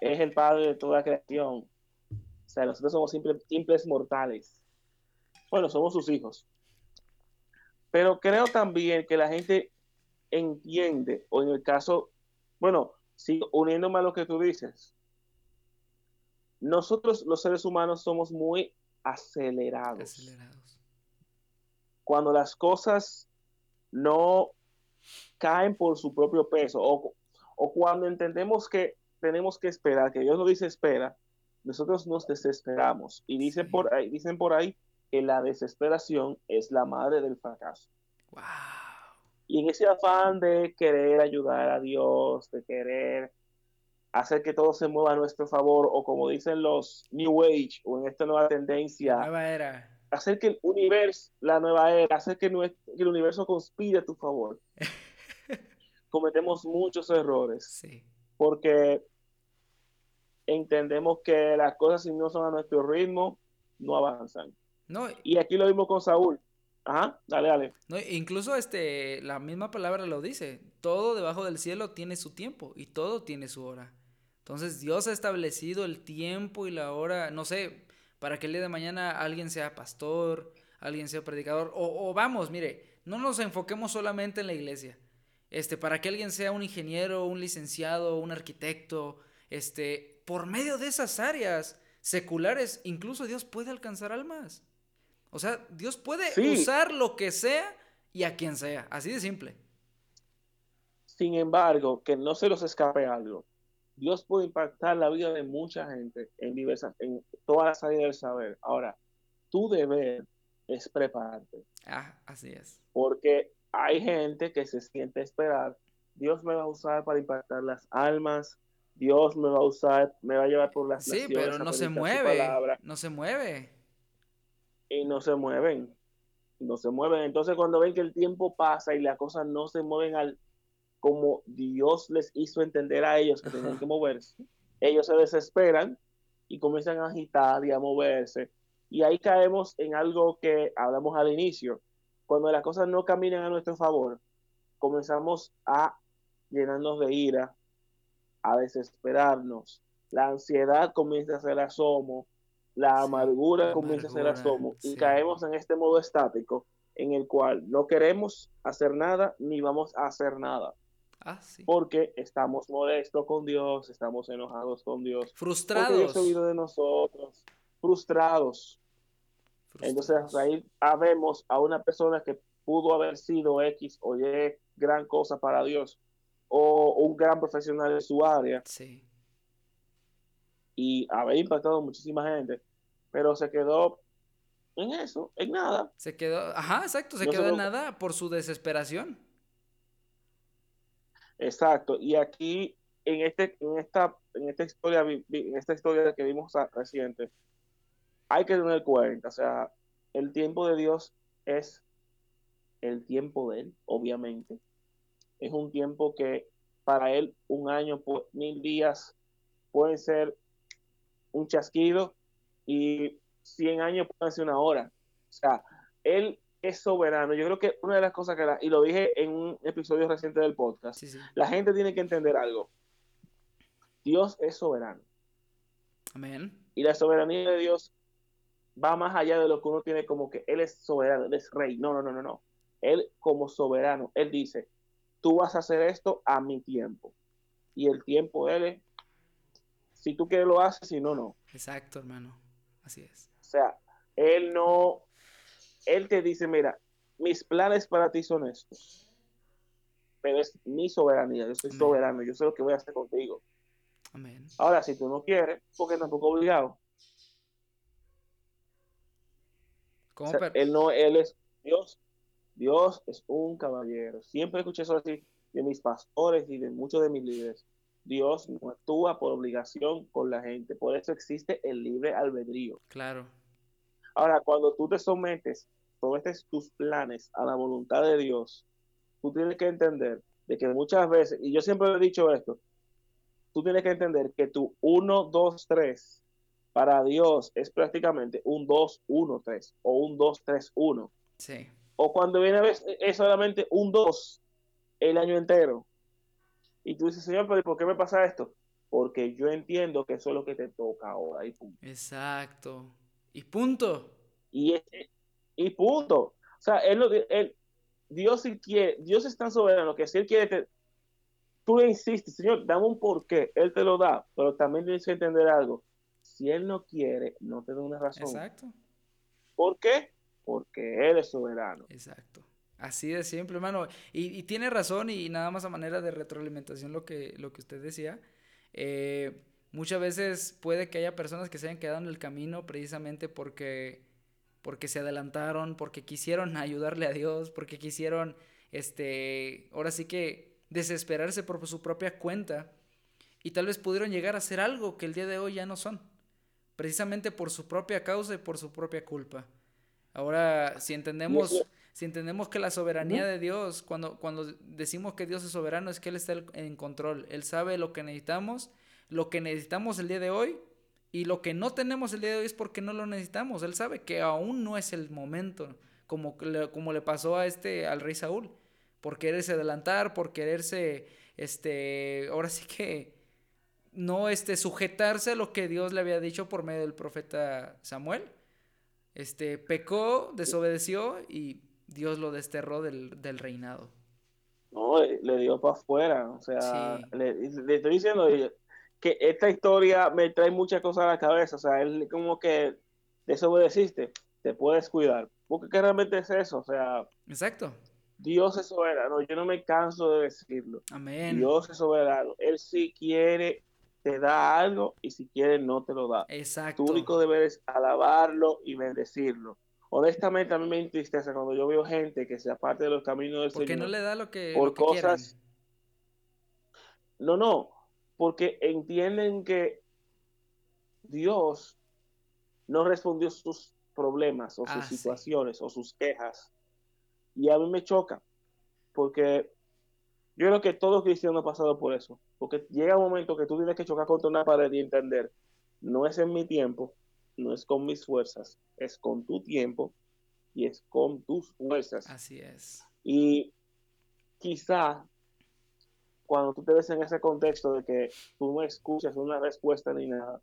él es el Padre de toda creación. O sea, nosotros somos simple- simples mortales. Bueno, somos sus hijos. Pero creo también que la gente entiende, o en el caso, bueno, sí, uniéndome a lo que tú dices, nosotros los seres humanos somos muy acelerados.
Acelerados.
Cuando las cosas no caen por su propio peso o, o cuando entendemos que tenemos que esperar, que Dios nos dice espera, nosotros nos desesperamos y dicen
Sí.
por ahí, dicen por ahí que la desesperación es la madre del fracaso.
Wow.
Y en ese afán de querer ayudar a Dios, de querer hacer que todo se mueva a nuestro favor, o como dicen los New Age, o en esta nueva tendencia,
Nueva era.
Hacer que el universo, la nueva era, hacer que, el universo conspire a tu favor. Cometemos muchos errores
Sí.
porque entendemos que las cosas si no son a nuestro ritmo, no avanzan. No, y aquí lo vimos con Saúl. Ajá, dale, dale.
No, incluso este, la misma palabra lo dice. Todo debajo del cielo tiene su tiempo y todo tiene su hora. Entonces Dios ha establecido el tiempo y la hora, no sé, para que el día de mañana alguien sea pastor, alguien sea predicador, o, vamos, mire, no nos enfoquemos solamente en la iglesia. Este, para que alguien sea un ingeniero, un licenciado, un arquitecto, este, por medio de esas áreas seculares, incluso Dios puede alcanzar almas. O sea, Dios puede usar lo que sea y a quien sea, así de simple.
Sin embargo, que no se los escape algo. Dios puede impactar la vida de mucha gente en diversas, en todas las áreas del saber. Ahora, tu deber es prepararte.
Ah, así es.
Porque hay gente que se siente esperar. Dios me va a usar para impactar las almas. Dios me va a usar, me va a llevar por las
Sí, pero no se mueve. No se mueve.
Y no se mueven. No se mueven. Entonces, cuando ven que el tiempo pasa y las cosas no se mueven al como Dios les hizo entender a ellos que tenían que moverse, ellos se desesperan y comienzan a agitar y a moverse. Y ahí caemos en algo que hablamos al inicio. Cuando las cosas no caminan a nuestro favor, comenzamos a llenarnos de ira, a desesperarnos. La ansiedad comienza a ser asomo, la amargura comienza a ser asomo y caemos en este modo estático en el cual no queremos hacer nada ni vamos a hacer nada.
Ah,
porque estamos molestos con Dios, estamos enojados con Dios.
Frustrados. Porque
Dios de nosotros. Frustrados. Entonces ahí vemos a una persona que pudo haber sido X o Y gran cosa para Dios o un gran profesional de su área.
Sí.
Y haber impactado muchísima gente, pero se quedó en eso, en nada.
Se quedó, ajá, exacto, se quedó en nada por su desesperación.
Exacto, y aquí en este en esta en esta historia en esta historia que vimos reciente hay que tener cuenta, o sea, el tiempo de Dios es el tiempo de él, obviamente. Es un tiempo que para él un año, mil días pueden ser un chasquido y cien años pueden ser una hora. O sea, él es soberano. Yo creo que una de las cosas que, y lo dije en un episodio reciente del podcast, la gente tiene que entender algo. Dios es soberano.
Amén.
Y la soberanía de Dios va más allá de lo que uno tiene como que Él es soberano, Él es rey. No, no, no, no, no. Él como soberano, Él dice, tú vas a hacer esto a mi tiempo. Y el tiempo de Él es, si tú quieres lo haces, si no, no.
Exacto, hermano. Así es.
O sea, Él no, él te dice, mira, mis planes para ti son estos. Pero es mi soberanía, yo soy soberano, yo sé lo que voy a hacer contigo.
Amén.
Ahora, si tú no quieres, porque tampoco obligado. ¿Cómo él no, él es Dios. Dios es un caballero. Siempre escuché eso así de mis pastores y de muchos de mis líderes. Dios no actúa por obligación con la gente. Por eso existe el libre albedrío.
Claro.
Ahora, cuando tú te sometes, sometes tus planes a la voluntad de Dios, tú tienes que entender de que muchas veces, y yo siempre he dicho esto, tú tienes que entender que tu 1, 2, 3 para Dios es prácticamente un 2, 1, 3 o un 2, 3, 1.
Sí.
O cuando viene a ver es solamente un 2 el año entero. Y tú dices, Señor, pero ¿por qué me pasa esto? Porque yo entiendo que eso es lo que te toca ahora. Y
Exacto. Y punto.
Y, y punto. O sea, él, él, Dios si quiere, Dios es tan soberano que si Él quiere, tú le insistes, Señor, dame un porqué, Él te lo da, pero también tienes que entender algo. Si Él no quiere, no te da una razón.
Exacto.
¿Por qué? Porque Él es soberano.
Exacto. Así de simple, hermano. Y, tiene razón y nada más a manera de retroalimentación lo que, lo que usted decía. Eh, Muchas veces puede que haya personas que se hayan quedado en el camino precisamente porque, porque se adelantaron, porque quisieron ayudarle a Dios, porque quisieron, este, ahora sí que desesperarse por su propia cuenta y tal vez pudieron llegar a hacer algo que el día de hoy ya no son, precisamente por su propia causa y por su propia culpa. Ahora, si entendemos, si entendemos que la soberanía de Dios, cuando, cuando decimos que Dios es soberano, es que Él está en control, Él sabe lo que necesitamos lo que necesitamos el día de hoy Y lo que no tenemos el día de hoy es porque no lo necesitamos. Él sabe que aún no es el momento, como, como le pasó a este, al rey Saúl, por quererse adelantar, por quererse, este, ahora sí que no este, sujetarse a lo que Dios le había dicho por medio del profeta Samuel. Este, pecó, desobedeció y Dios lo desterró del, del reinado.
No, le dio para afuera. O sea, le, estoy diciendo que esta historia me trae muchas cosas a la cabeza. O sea, él como que desobedeciste, te puedes cuidar. Porque realmente es eso. O sea,
exacto.
Dios es soberano. Yo no me canso de decirlo. Amén. Dios es soberano. Él sí quiere te da algo y si quiere no te lo da.
Exacto.
Tu único deber es alabarlo y bendecirlo. Honestamente a mí me entristece cuando yo veo gente que se aparte de los caminos del
porque no le da lo que
por cosas No, no, porque entienden que Dios no respondió sus problemas o sus ah, situaciones o sus quejas. Y a mí me choca, porque yo creo que todo cristiano ha pasado por eso, porque llega un momento que tú tienes que chocar contra una pared y entender, no es en mi tiempo, no es con mis fuerzas, es con tu tiempo y es con tus fuerzas.
Así es.
Y quizá cuando tú te ves en ese contexto de que tú no escuchas una respuesta ni nada,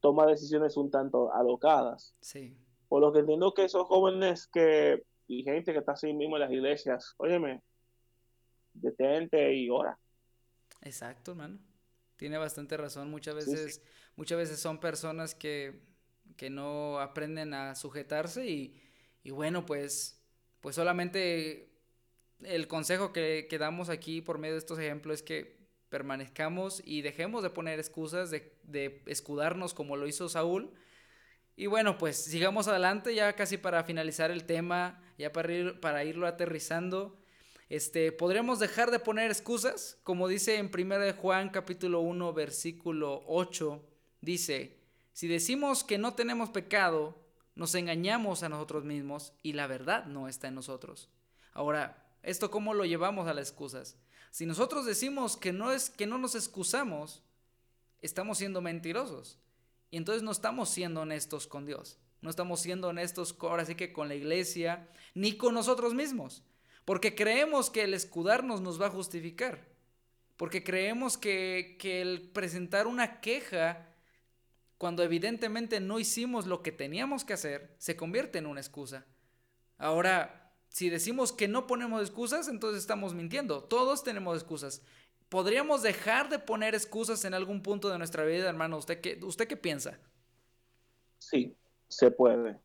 toma decisiones un tanto alocadas.
Sí.
Por lo que entiendo que esos jóvenes que y gente que está así mismo en las iglesias, óyeme, detente y ora.
Exacto, hermano. Tiene bastante razón. Muchas veces, muchas veces son personas que, que no aprenden a sujetarse y, y, bueno, pues, pues solamente el consejo que, damos aquí por medio de estos ejemplos es que permanezcamos y dejemos de poner excusas, de, de escudarnos como lo hizo Saúl. Y bueno, pues sigamos adelante ya casi para finalizar el tema, ya para, ir, para irlo aterrizando. Este, podríamos dejar de poner excusas, como dice en 1 Juan capítulo 1 versículo 8, dice, si decimos que no tenemos pecado, nos engañamos a nosotros mismos y la verdad no está en nosotros. Ahora, ¿esto cómo lo llevamos a las excusas? Si nosotros decimos que no es que no nos excusamos, estamos siendo mentirosos. Y entonces no estamos siendo honestos con Dios. No estamos siendo honestos ahora sí que con la iglesia, ni con nosotros mismos. Porque creemos que el escudarnos nos va a justificar. Porque creemos que, el presentar una queja cuando evidentemente no hicimos lo que teníamos que hacer, se convierte en una excusa. Ahora, si decimos que no ponemos excusas, entonces estamos mintiendo. Todos tenemos excusas. ¿Podríamos dejar de poner excusas en algún punto de nuestra vida, hermano? ¿Usted qué, usted qué piensa?
Sí, se puede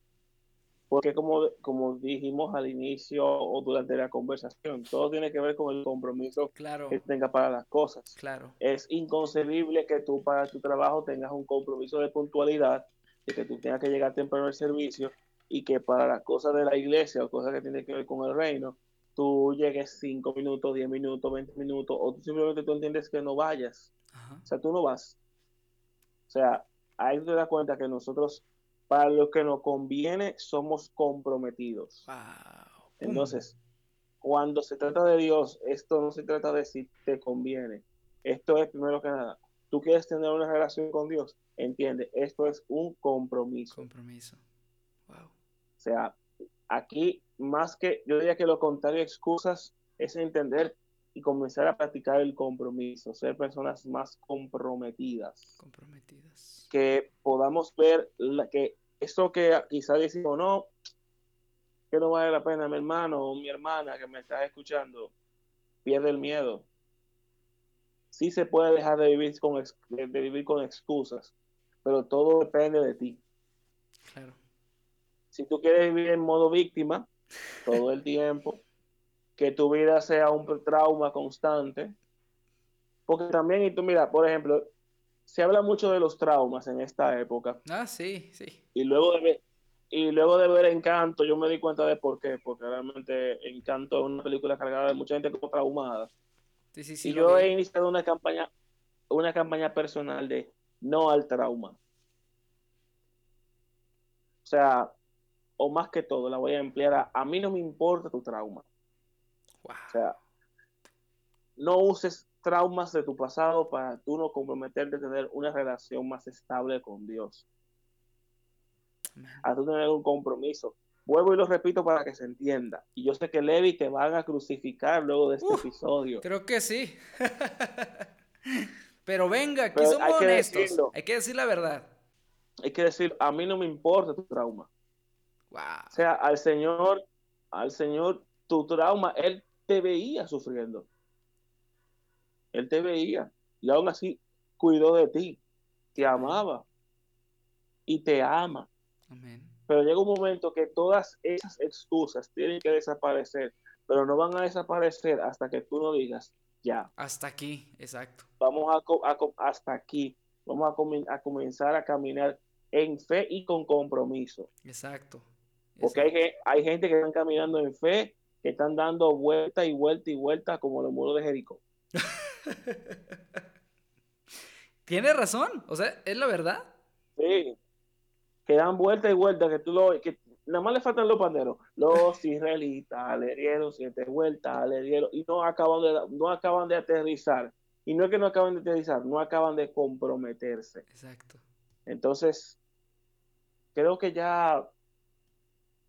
porque como, como dijimos al inicio o durante la conversación, todo tiene que ver con el compromiso que tenga para las cosas.
Claro.
Es inconcebible que tú para tu trabajo tengas un compromiso de puntualidad, de que tú tengas que llegar temprano al servicio y que para las cosas de la iglesia o cosas que tienen que ver con el reino, tú llegues 5 minutos, 10 minutos, 20 minutos, o tú simplemente tú entiendes que no vayas. O sea, tú no vas. O sea, ahí te das cuenta que nosotros para lo que nos conviene somos comprometidos. Entonces, cuando se trata de Dios, esto no se trata de si te conviene. Esto es primero que nada. Tú quieres tener una relación con Dios, entiende, esto es un compromiso.
Compromiso.
Sea, aquí más que, yo diría que lo contrario excusas es entender y comenzar a practicar el compromiso, ser personas más comprometidas.
Comprometidas.
Que podamos ver la, que esto que quizás decimos, no, que no vale la pena, mi hermano o mi hermana que me está escuchando, pierde el miedo. Sí se puede dejar de vivir con, de vivir con excusas, pero todo depende de ti.
Claro.
Si tú quieres vivir en modo víctima todo el tiempo, que tu vida sea un trauma constante. Porque también, y tú mira, por ejemplo, se habla mucho de los traumas en esta época.
Ah, sí, sí.
Y luego de ver, y luego de ver Encanto, yo me di cuenta de por qué, porque realmente Encanto es una película cargada de mucha gente como traumada.
Sí, sí, sí,
y yo he iniciado una campaña, una campaña personal de no al trauma. O sea, o más que todo, la voy a emplear a, a mí no me importa tu trauma. O sea, no uses traumas de tu pasado para tú no comprometerte a tener una relación más estable con Dios. A tú tener un compromiso. Vuelvo y lo repito para que se entienda. Y yo sé que Levi te van a crucificar luego de este episodio.
Creo que sí. Pero venga, aquí somos honestos. hay que decir la verdad.
Hay que decir, a mí no me importa tu trauma. O sea, al Señor, al Señor, tu trauma, Él te veía sufriendo. Él te veía. Y aún así cuidó de ti. Te amaba. Y te ama. Pero llega un momento que todas esas excusas tienen que desaparecer. Pero no van a desaparecer hasta que tú no digas, ya.
Hasta aquí, exacto.
Vamos a, hasta aquí. Vamos a, a comenzar a caminar en fe y con compromiso.
Exacto.
Porque hay, hay gente que están caminando en fe, que están dando vuelta y vuelta y vuelta como los muros de Jericó.
Tiene razón, o sea, es la verdad.
Sí, que dan vuelta y vuelta, que tú lo que nada más le faltan los panderos. Los israelitas le dieron siete vueltas, le dieron, y no acaban de, no acaban de aterrizar. Y no es que no acaban de aterrizar, no acaban de comprometerse.
Exacto.
Entonces, creo que ya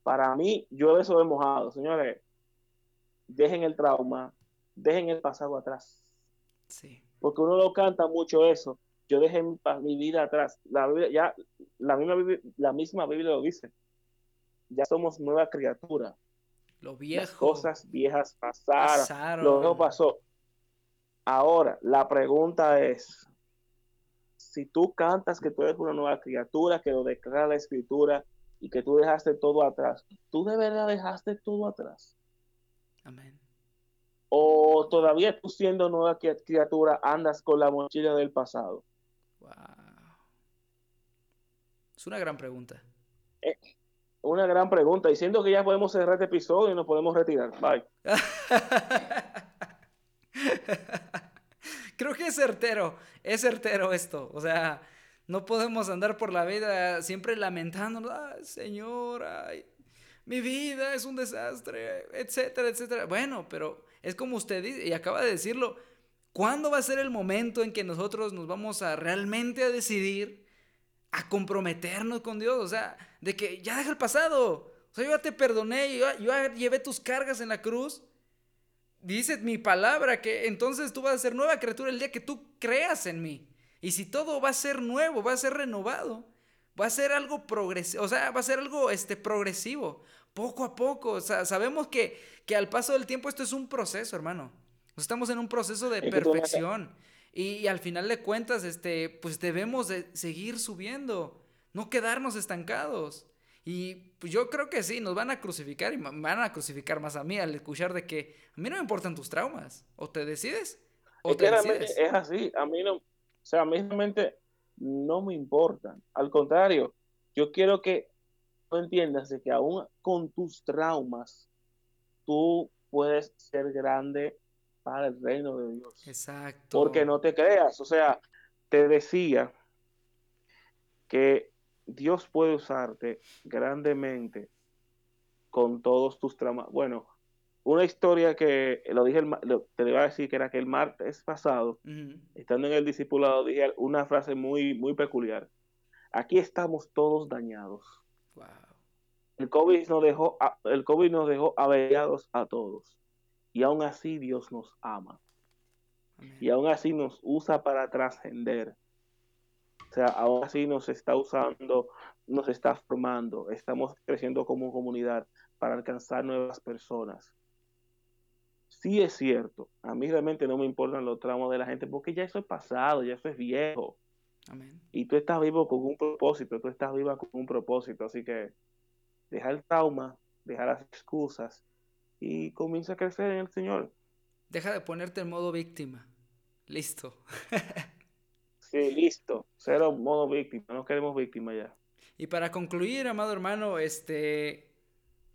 para mí, yo eso he mojado, señores. Dejen el trauma, dejen el pasado atrás.
Sí.
Porque uno lo canta mucho eso. Yo dejé mi, vida atrás. La ya, la misma, la misma Biblia lo dice. Ya somos nueva criatura.
Lo viejo. Las
cosas viejas pasaron. Lo viejo pasó. Ahora, la pregunta es, si tú cantas que tú eres una nueva criatura, que lo declara la escritura, y que tú dejaste todo atrás, ¿tú de verdad dejaste todo atrás?
Amén.
¿O todavía tú siendo nueva criatura andas con la mochila del pasado?
Wow. Es una gran pregunta.
Eh, una gran pregunta. Y siento que ya podemos cerrar este episodio y nos podemos retirar. Bye.
Creo que es certero, es certero esto. O sea, no podemos andar por la vida siempre lamentándonos, ay, Señor, mi vida es un desastre, etcétera, etcétera. Bueno, pero es como usted dice, y acaba de decirlo, ¿cuándo va a ser el momento en que nosotros nos vamos a realmente a decidir a comprometernos con Dios? O sea, de que ya deja el pasado. O sea, yo ya te perdoné, yo, yo ya llevé tus cargas en la cruz. Dice mi palabra que entonces tú vas a ser nueva criatura el día que tú creas en mí. Y si todo va a ser nuevo, va a ser renovado, va a ser algo progresivo, o sea, va a ser algo este, progresivo, poco a poco. O sea, sabemos que, que al paso del tiempo esto es un proceso, hermano. Estamos en un proceso de perfección. Y, al final de cuentas, este, pues debemos de seguir subiendo, no quedarnos estancados. Y pues yo creo que sí, nos van a crucificar y van a crucificar más a mí al escuchar de que a mí no me importan tus traumas. O te decides o te decides.
Es así, a mí no, o sea, a mí realmente no me importan. Al contrario, yo quiero que tú entiendas que aún con tus traumas, tú puedes ser grande para el reino de Dios.
Exacto.
Porque no te creas. O sea, te decía que Dios puede usarte grandemente con todos tus traumas. Bueno, una historia que lo dije, te iba a decir que era que el martes pasado, estando en el discipulado, dije una frase muy, muy peculiar. Aquí estamos todos dañados. El COVID nos dejó, el COVID nos dejó avellados a todos. Y aún así Dios nos ama. Y aún así nos usa para trascender. O sea, aún así nos está usando, nos está formando. Estamos creciendo como comunidad para alcanzar nuevas personas sí es cierto, a mí realmente no me importan los tramos de la gente porque ya eso es pasado, ya eso es viejo. Y tú estás vivo con un propósito, tú estás viva con un propósito, así que deja el trauma, deja las excusas y comienza a crecer en el Señor.
Deja de ponerte en modo víctima. Listo.
sí, listo. Cero modo víctima, no queremos víctima ya.
Y para concluir, amado hermano, este,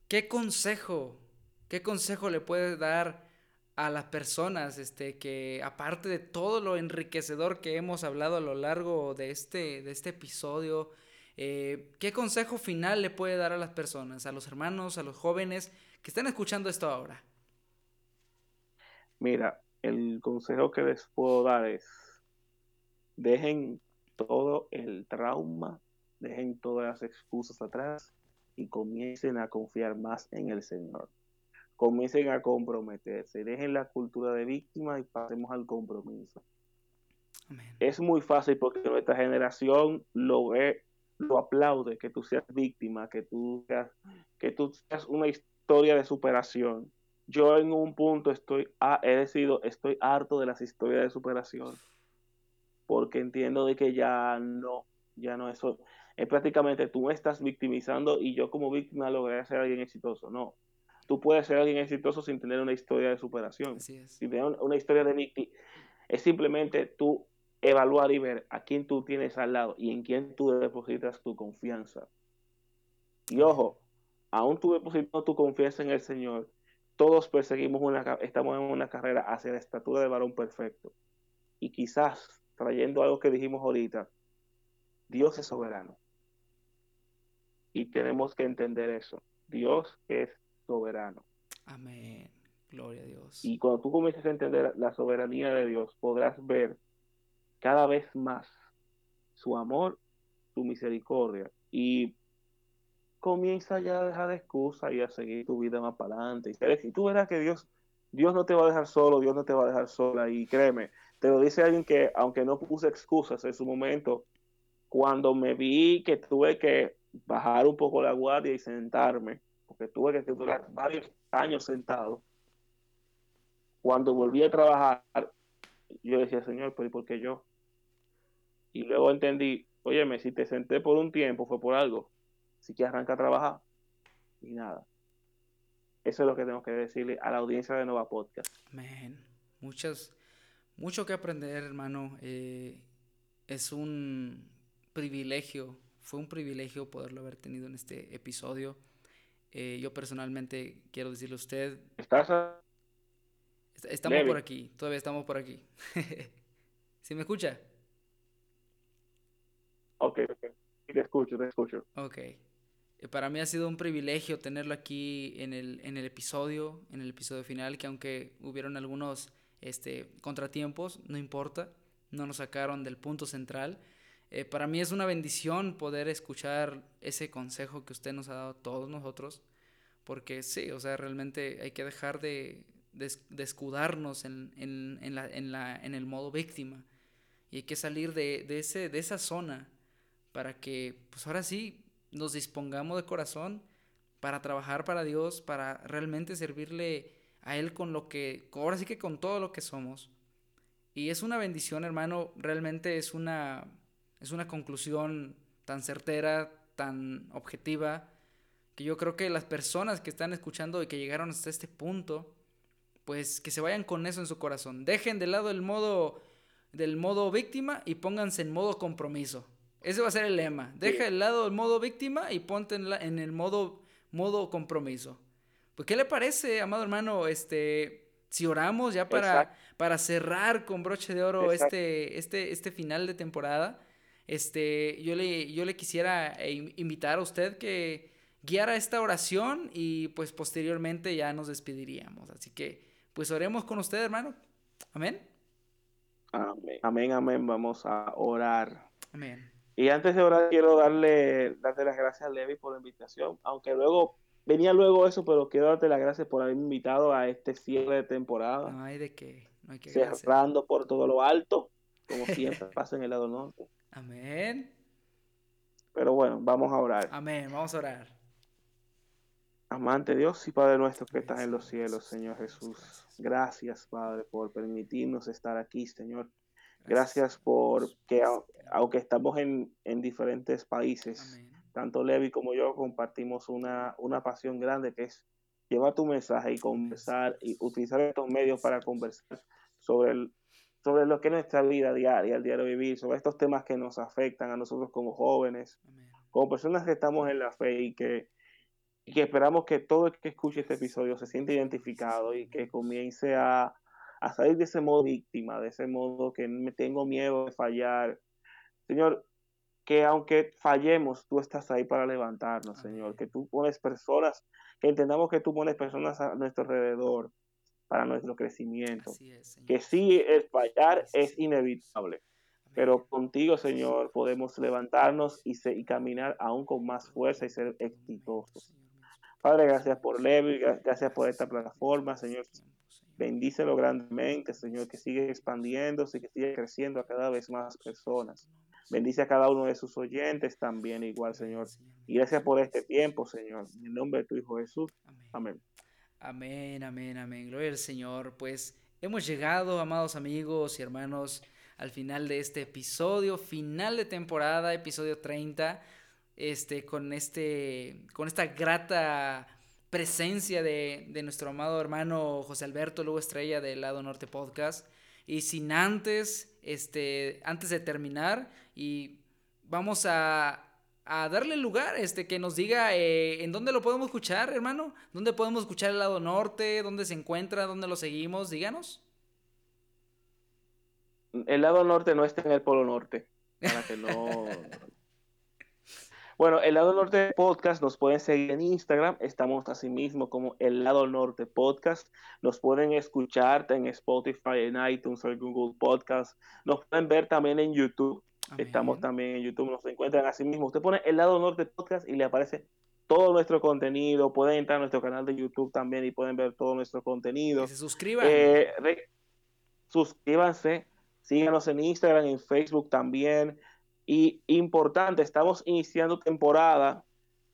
¿qué consejo, qué consejo le puedes dar a las personas, este, que aparte de todo lo enriquecedor que hemos hablado a lo largo de este, de este episodio, eh, ¿qué consejo final le puede dar a las personas, a los hermanos, a los jóvenes que están escuchando esto ahora?
Mira, el consejo que les puedo dar es, dejen todo el trauma, dejen todas las excusas atrás y comiencen a confiar más en el Señor. Comiencen a comprometerse, dejen la cultura de víctima y pasemos al compromiso. Es muy fácil porque nuestra generación lo ve, lo aplaude, que tú seas víctima, que tú seas, que tú seas una historia de superación. Yo en un punto estoy, he decidido, estoy harto de las historias de superación porque entiendo de que ya no, ya no eso, es prácticamente tú me estás victimizando y yo como víctima logré ser alguien exitoso. No, tú puedes ser alguien exitoso sin tener una historia de superación, sin tener una historia de víctima. Es simplemente tú evaluar y ver a quién tú tienes al lado y en quién tú depositas tu confianza. Y ojo, aún tú depositas tu confianza en el Señor, todos perseguimos una, estamos en una carrera hacia la estatura de varón perfecto. Y quizás trayendo algo que dijimos ahorita, Dios es soberano. Y tenemos que entender eso. Dios es soberano.
Amén. Gloria a Dios.
Y cuando tú comiences a entender la soberanía de Dios, podrás ver cada vez más su amor, su misericordia. Y comienza ya a dejar de excusa y a seguir tu vida más para adelante. Y tú verás que Dios, Dios no te va a dejar solo, Dios no te va a dejar sola. Y créeme, te lo dice alguien que, aunque no puse excusas en su momento, cuando me vi que tuve que bajar un poco la guardia y sentarme, porque tuve que durar varios años sentado, cuando volví a trabajar, yo decía, Señor, pero ¿y por qué yo? Y luego entendí, óyeme, si te senté por un tiempo fue por algo, si que arranca a trabajar. Y nada. Eso es lo que tengo que decirle a la audiencia de Nova Podcast.
Amén. Muchas, mucho que aprender, hermano. Eh, es un privilegio, fue un privilegio poderlo haber tenido en este episodio. Eh, yo personalmente quiero decirle a usted.
¿Estás
Estamos por aquí, todavía estamos por aquí. ¿Sí me escucha?
Ok, ok. Te escucho, te escucho.
Ok. Eh, para mí ha sido un privilegio tenerlo aquí en el, en el episodio, en el episodio final, que aunque hubieron algunos este, contratiempos, no importa, no nos sacaron del punto central. Eh, para mí es una bendición poder escuchar ese consejo que usted nos ha dado a todos nosotros, porque sí, o sea, realmente hay que dejar de, escudarnos en, en, en, la, la, en el modo víctima y hay que salir de, de, ese, de esa zona para que, pues ahora sí, nos dispongamos de corazón para trabajar para Dios, para realmente servirle a Él con lo que, ahora sí que con todo lo que somos. Y es una bendición, hermano, realmente es una, es una conclusión tan certera, tan objetiva, que yo creo que las personas que están escuchando y que llegaron hasta este punto, pues que se vayan con eso en su corazón. Dejen de lado el modo del modo víctima y pónganse en modo compromiso. Ese va a ser el lema. Deja de lado el modo víctima y ponte en, en el modo, modo compromiso. Pues, ¿qué le parece, amado hermano? Este, si oramos ya para, para cerrar con broche de oro este, este, este final de temporada, este, yo le, yo le quisiera eh, invitar a usted que guiara esta oración y pues posteriormente ya nos despediríamos. Así que, pues oremos con usted, hermano. Amén.
Amén, amén, amén. Vamos a orar.
Amén.
Y antes de orar, quiero darle, darte las gracias a Levi por la invitación, aunque luego venía luego eso, pero quiero darte las gracias por haberme invitado a este cierre de temporada.
No hay de qué. No hay que
Cerrando por todo lo alto, como siempre pasa en el lado norte.
Amén.
Pero bueno, vamos a orar.
Amén, vamos a orar.
Amante Dios y Padre nuestro que estás en los cielos, Señor Jesús. Gracias, Padre, por permitirnos estar aquí, Señor. Gracias, por que aunque estamos en, en diferentes países, Amén tanto Levi como yo compartimos una, una pasión grande que es llevar tu mensaje y conversar y utilizar estos medios para conversar sobre, el, sobre lo que es nuestra vida diaria, el diario vivir, sobre estos temas que nos afectan a nosotros como jóvenes, como personas que estamos en la fe y que, y que esperamos que todo el que escuche este episodio se siente identificado y que comience a, a salir de ese modo víctima, de ese modo que me tengo miedo de fallar. Señor, que aunque fallemos, tú estás ahí para levantarnos, Señor, que tú pones personas, que entendamos que tú pones personas a nuestro alrededor, para nuestro crecimiento. que sí, el fallar es inevitable, pero contigo, Señor, podemos levantarnos y, y caminar aún con más fuerza y ser exitosos. Padre, gracias por Levi, gracias por esta plataforma, Señor. Bendícelo grandemente, Señor, que sigue expandiéndose y que sigue creciendo a cada vez más personas. Bendice a cada uno de sus oyentes también, igual, Señor. Y gracias por este tiempo, Señor. En el nombre de tu Hijo Jesús. Amén.
Amén, amén, amén. Gloria al Señor. Pues hemos llegado, amados amigos y hermanos, al final de este episodio, final de temporada, episodio 30 este, con, este, con esta grata presencia de, nuestro amado hermano José Alberto Lugo Estrella del Lado Norte Podcast. Y sin antes, este, antes de terminar, y vamos a, darle lugar, este, que nos diga eh, en dónde lo podemos escuchar, hermano, dónde podemos escuchar el lado norte, dónde se encuentra, dónde lo seguimos, díganos.
El lado norte no está en el polo norte, para que no, Bueno, el lado norte podcast nos pueden seguir en Instagram, estamos así mismo como el lado norte podcast, nos pueden escuchar en Spotify, en iTunes, en Google Podcast, nos pueden ver también en YouTube, estamos también en YouTube, nos encuentran así mismo, usted pone el lado norte podcast y le aparece todo nuestro contenido, pueden entrar a nuestro canal de YouTube también y pueden ver todo nuestro contenido.
se suscriban.
Eh, suscríbanse, síganos en Instagram, en Facebook también. Y importante, estamos iniciando temporada.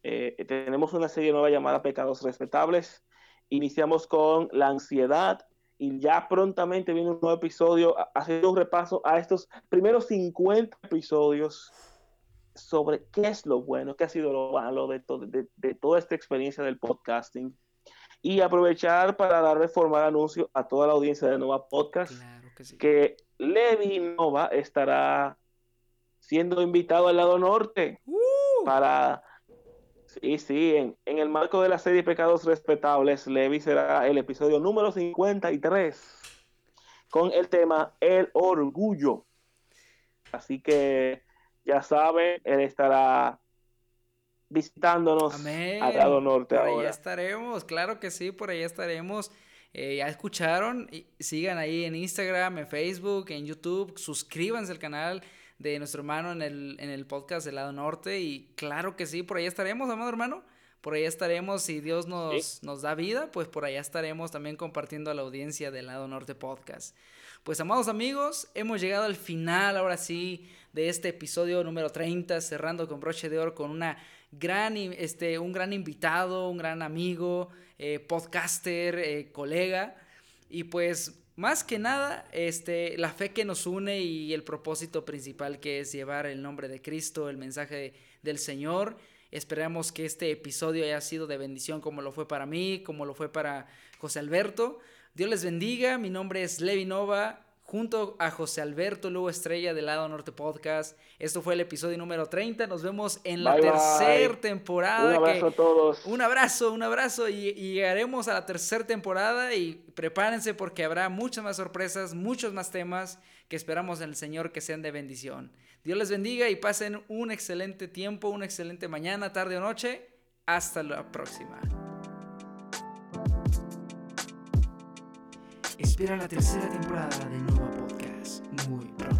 Eh, tenemos una serie nueva llamada Pecados Respetables. Iniciamos con la ansiedad y ya prontamente viene un nuevo episodio haciendo un repaso a estos primeros 50 episodios sobre qué es lo bueno, qué ha sido lo malo de, de, toda esta experiencia del podcasting y aprovechar para darle formal anuncio a toda la audiencia de Nova Podcast que, que Levi Nova estará siendo invitado al lado norte uh. para... Sí, sí, en, el marco de la serie Pecados Respetables, Levi será el episodio número 53 con el tema El Orgullo. Así que ya saben, él estará visitándonos lado norte.
Por ahí estaremos, claro que sí, por ahí estaremos. Eh, ya escucharon, sigan ahí en Instagram, en Facebook, en YouTube, suscríbanse al canal de nuestro hermano en el, en el podcast del lado norte. Y claro que sí, por ahí estaremos, amado hermano. Por ahí estaremos, si Dios nos, nos da vida, pues por allá estaremos también compartiendo a la audiencia del lado norte podcast. Pues amados amigos, hemos llegado al final ahora sí de este episodio número 30, cerrando con broche de oro con una gran, este, un gran invitado, un gran amigo, eh, podcaster, eh, colega. Y pues más que nada, este, la fe que nos une y el propósito principal que es llevar el nombre de Cristo, el mensaje del Señor. Esperamos que este episodio haya sido de bendición como lo fue para mí, como lo fue para José Alberto. Dios les bendiga, mi nombre es Levi Nova junto a José Alberto Lugo Estrella del Lado Norte Podcast. Esto fue el episodio número 30. Nos vemos en la tercera temporada. Un
abrazo a todos.
Un abrazo, un abrazo. Y, llegaremos a la tercera temporada y prepárense porque habrá muchas más sorpresas, muchos más temas que esperamos en el Señor que sean de bendición. Dios les bendiga y pasen un excelente tiempo, una excelente mañana, tarde o noche. Hasta la próxima. Espera la tercera temporada de Nova Podcast muy pronto.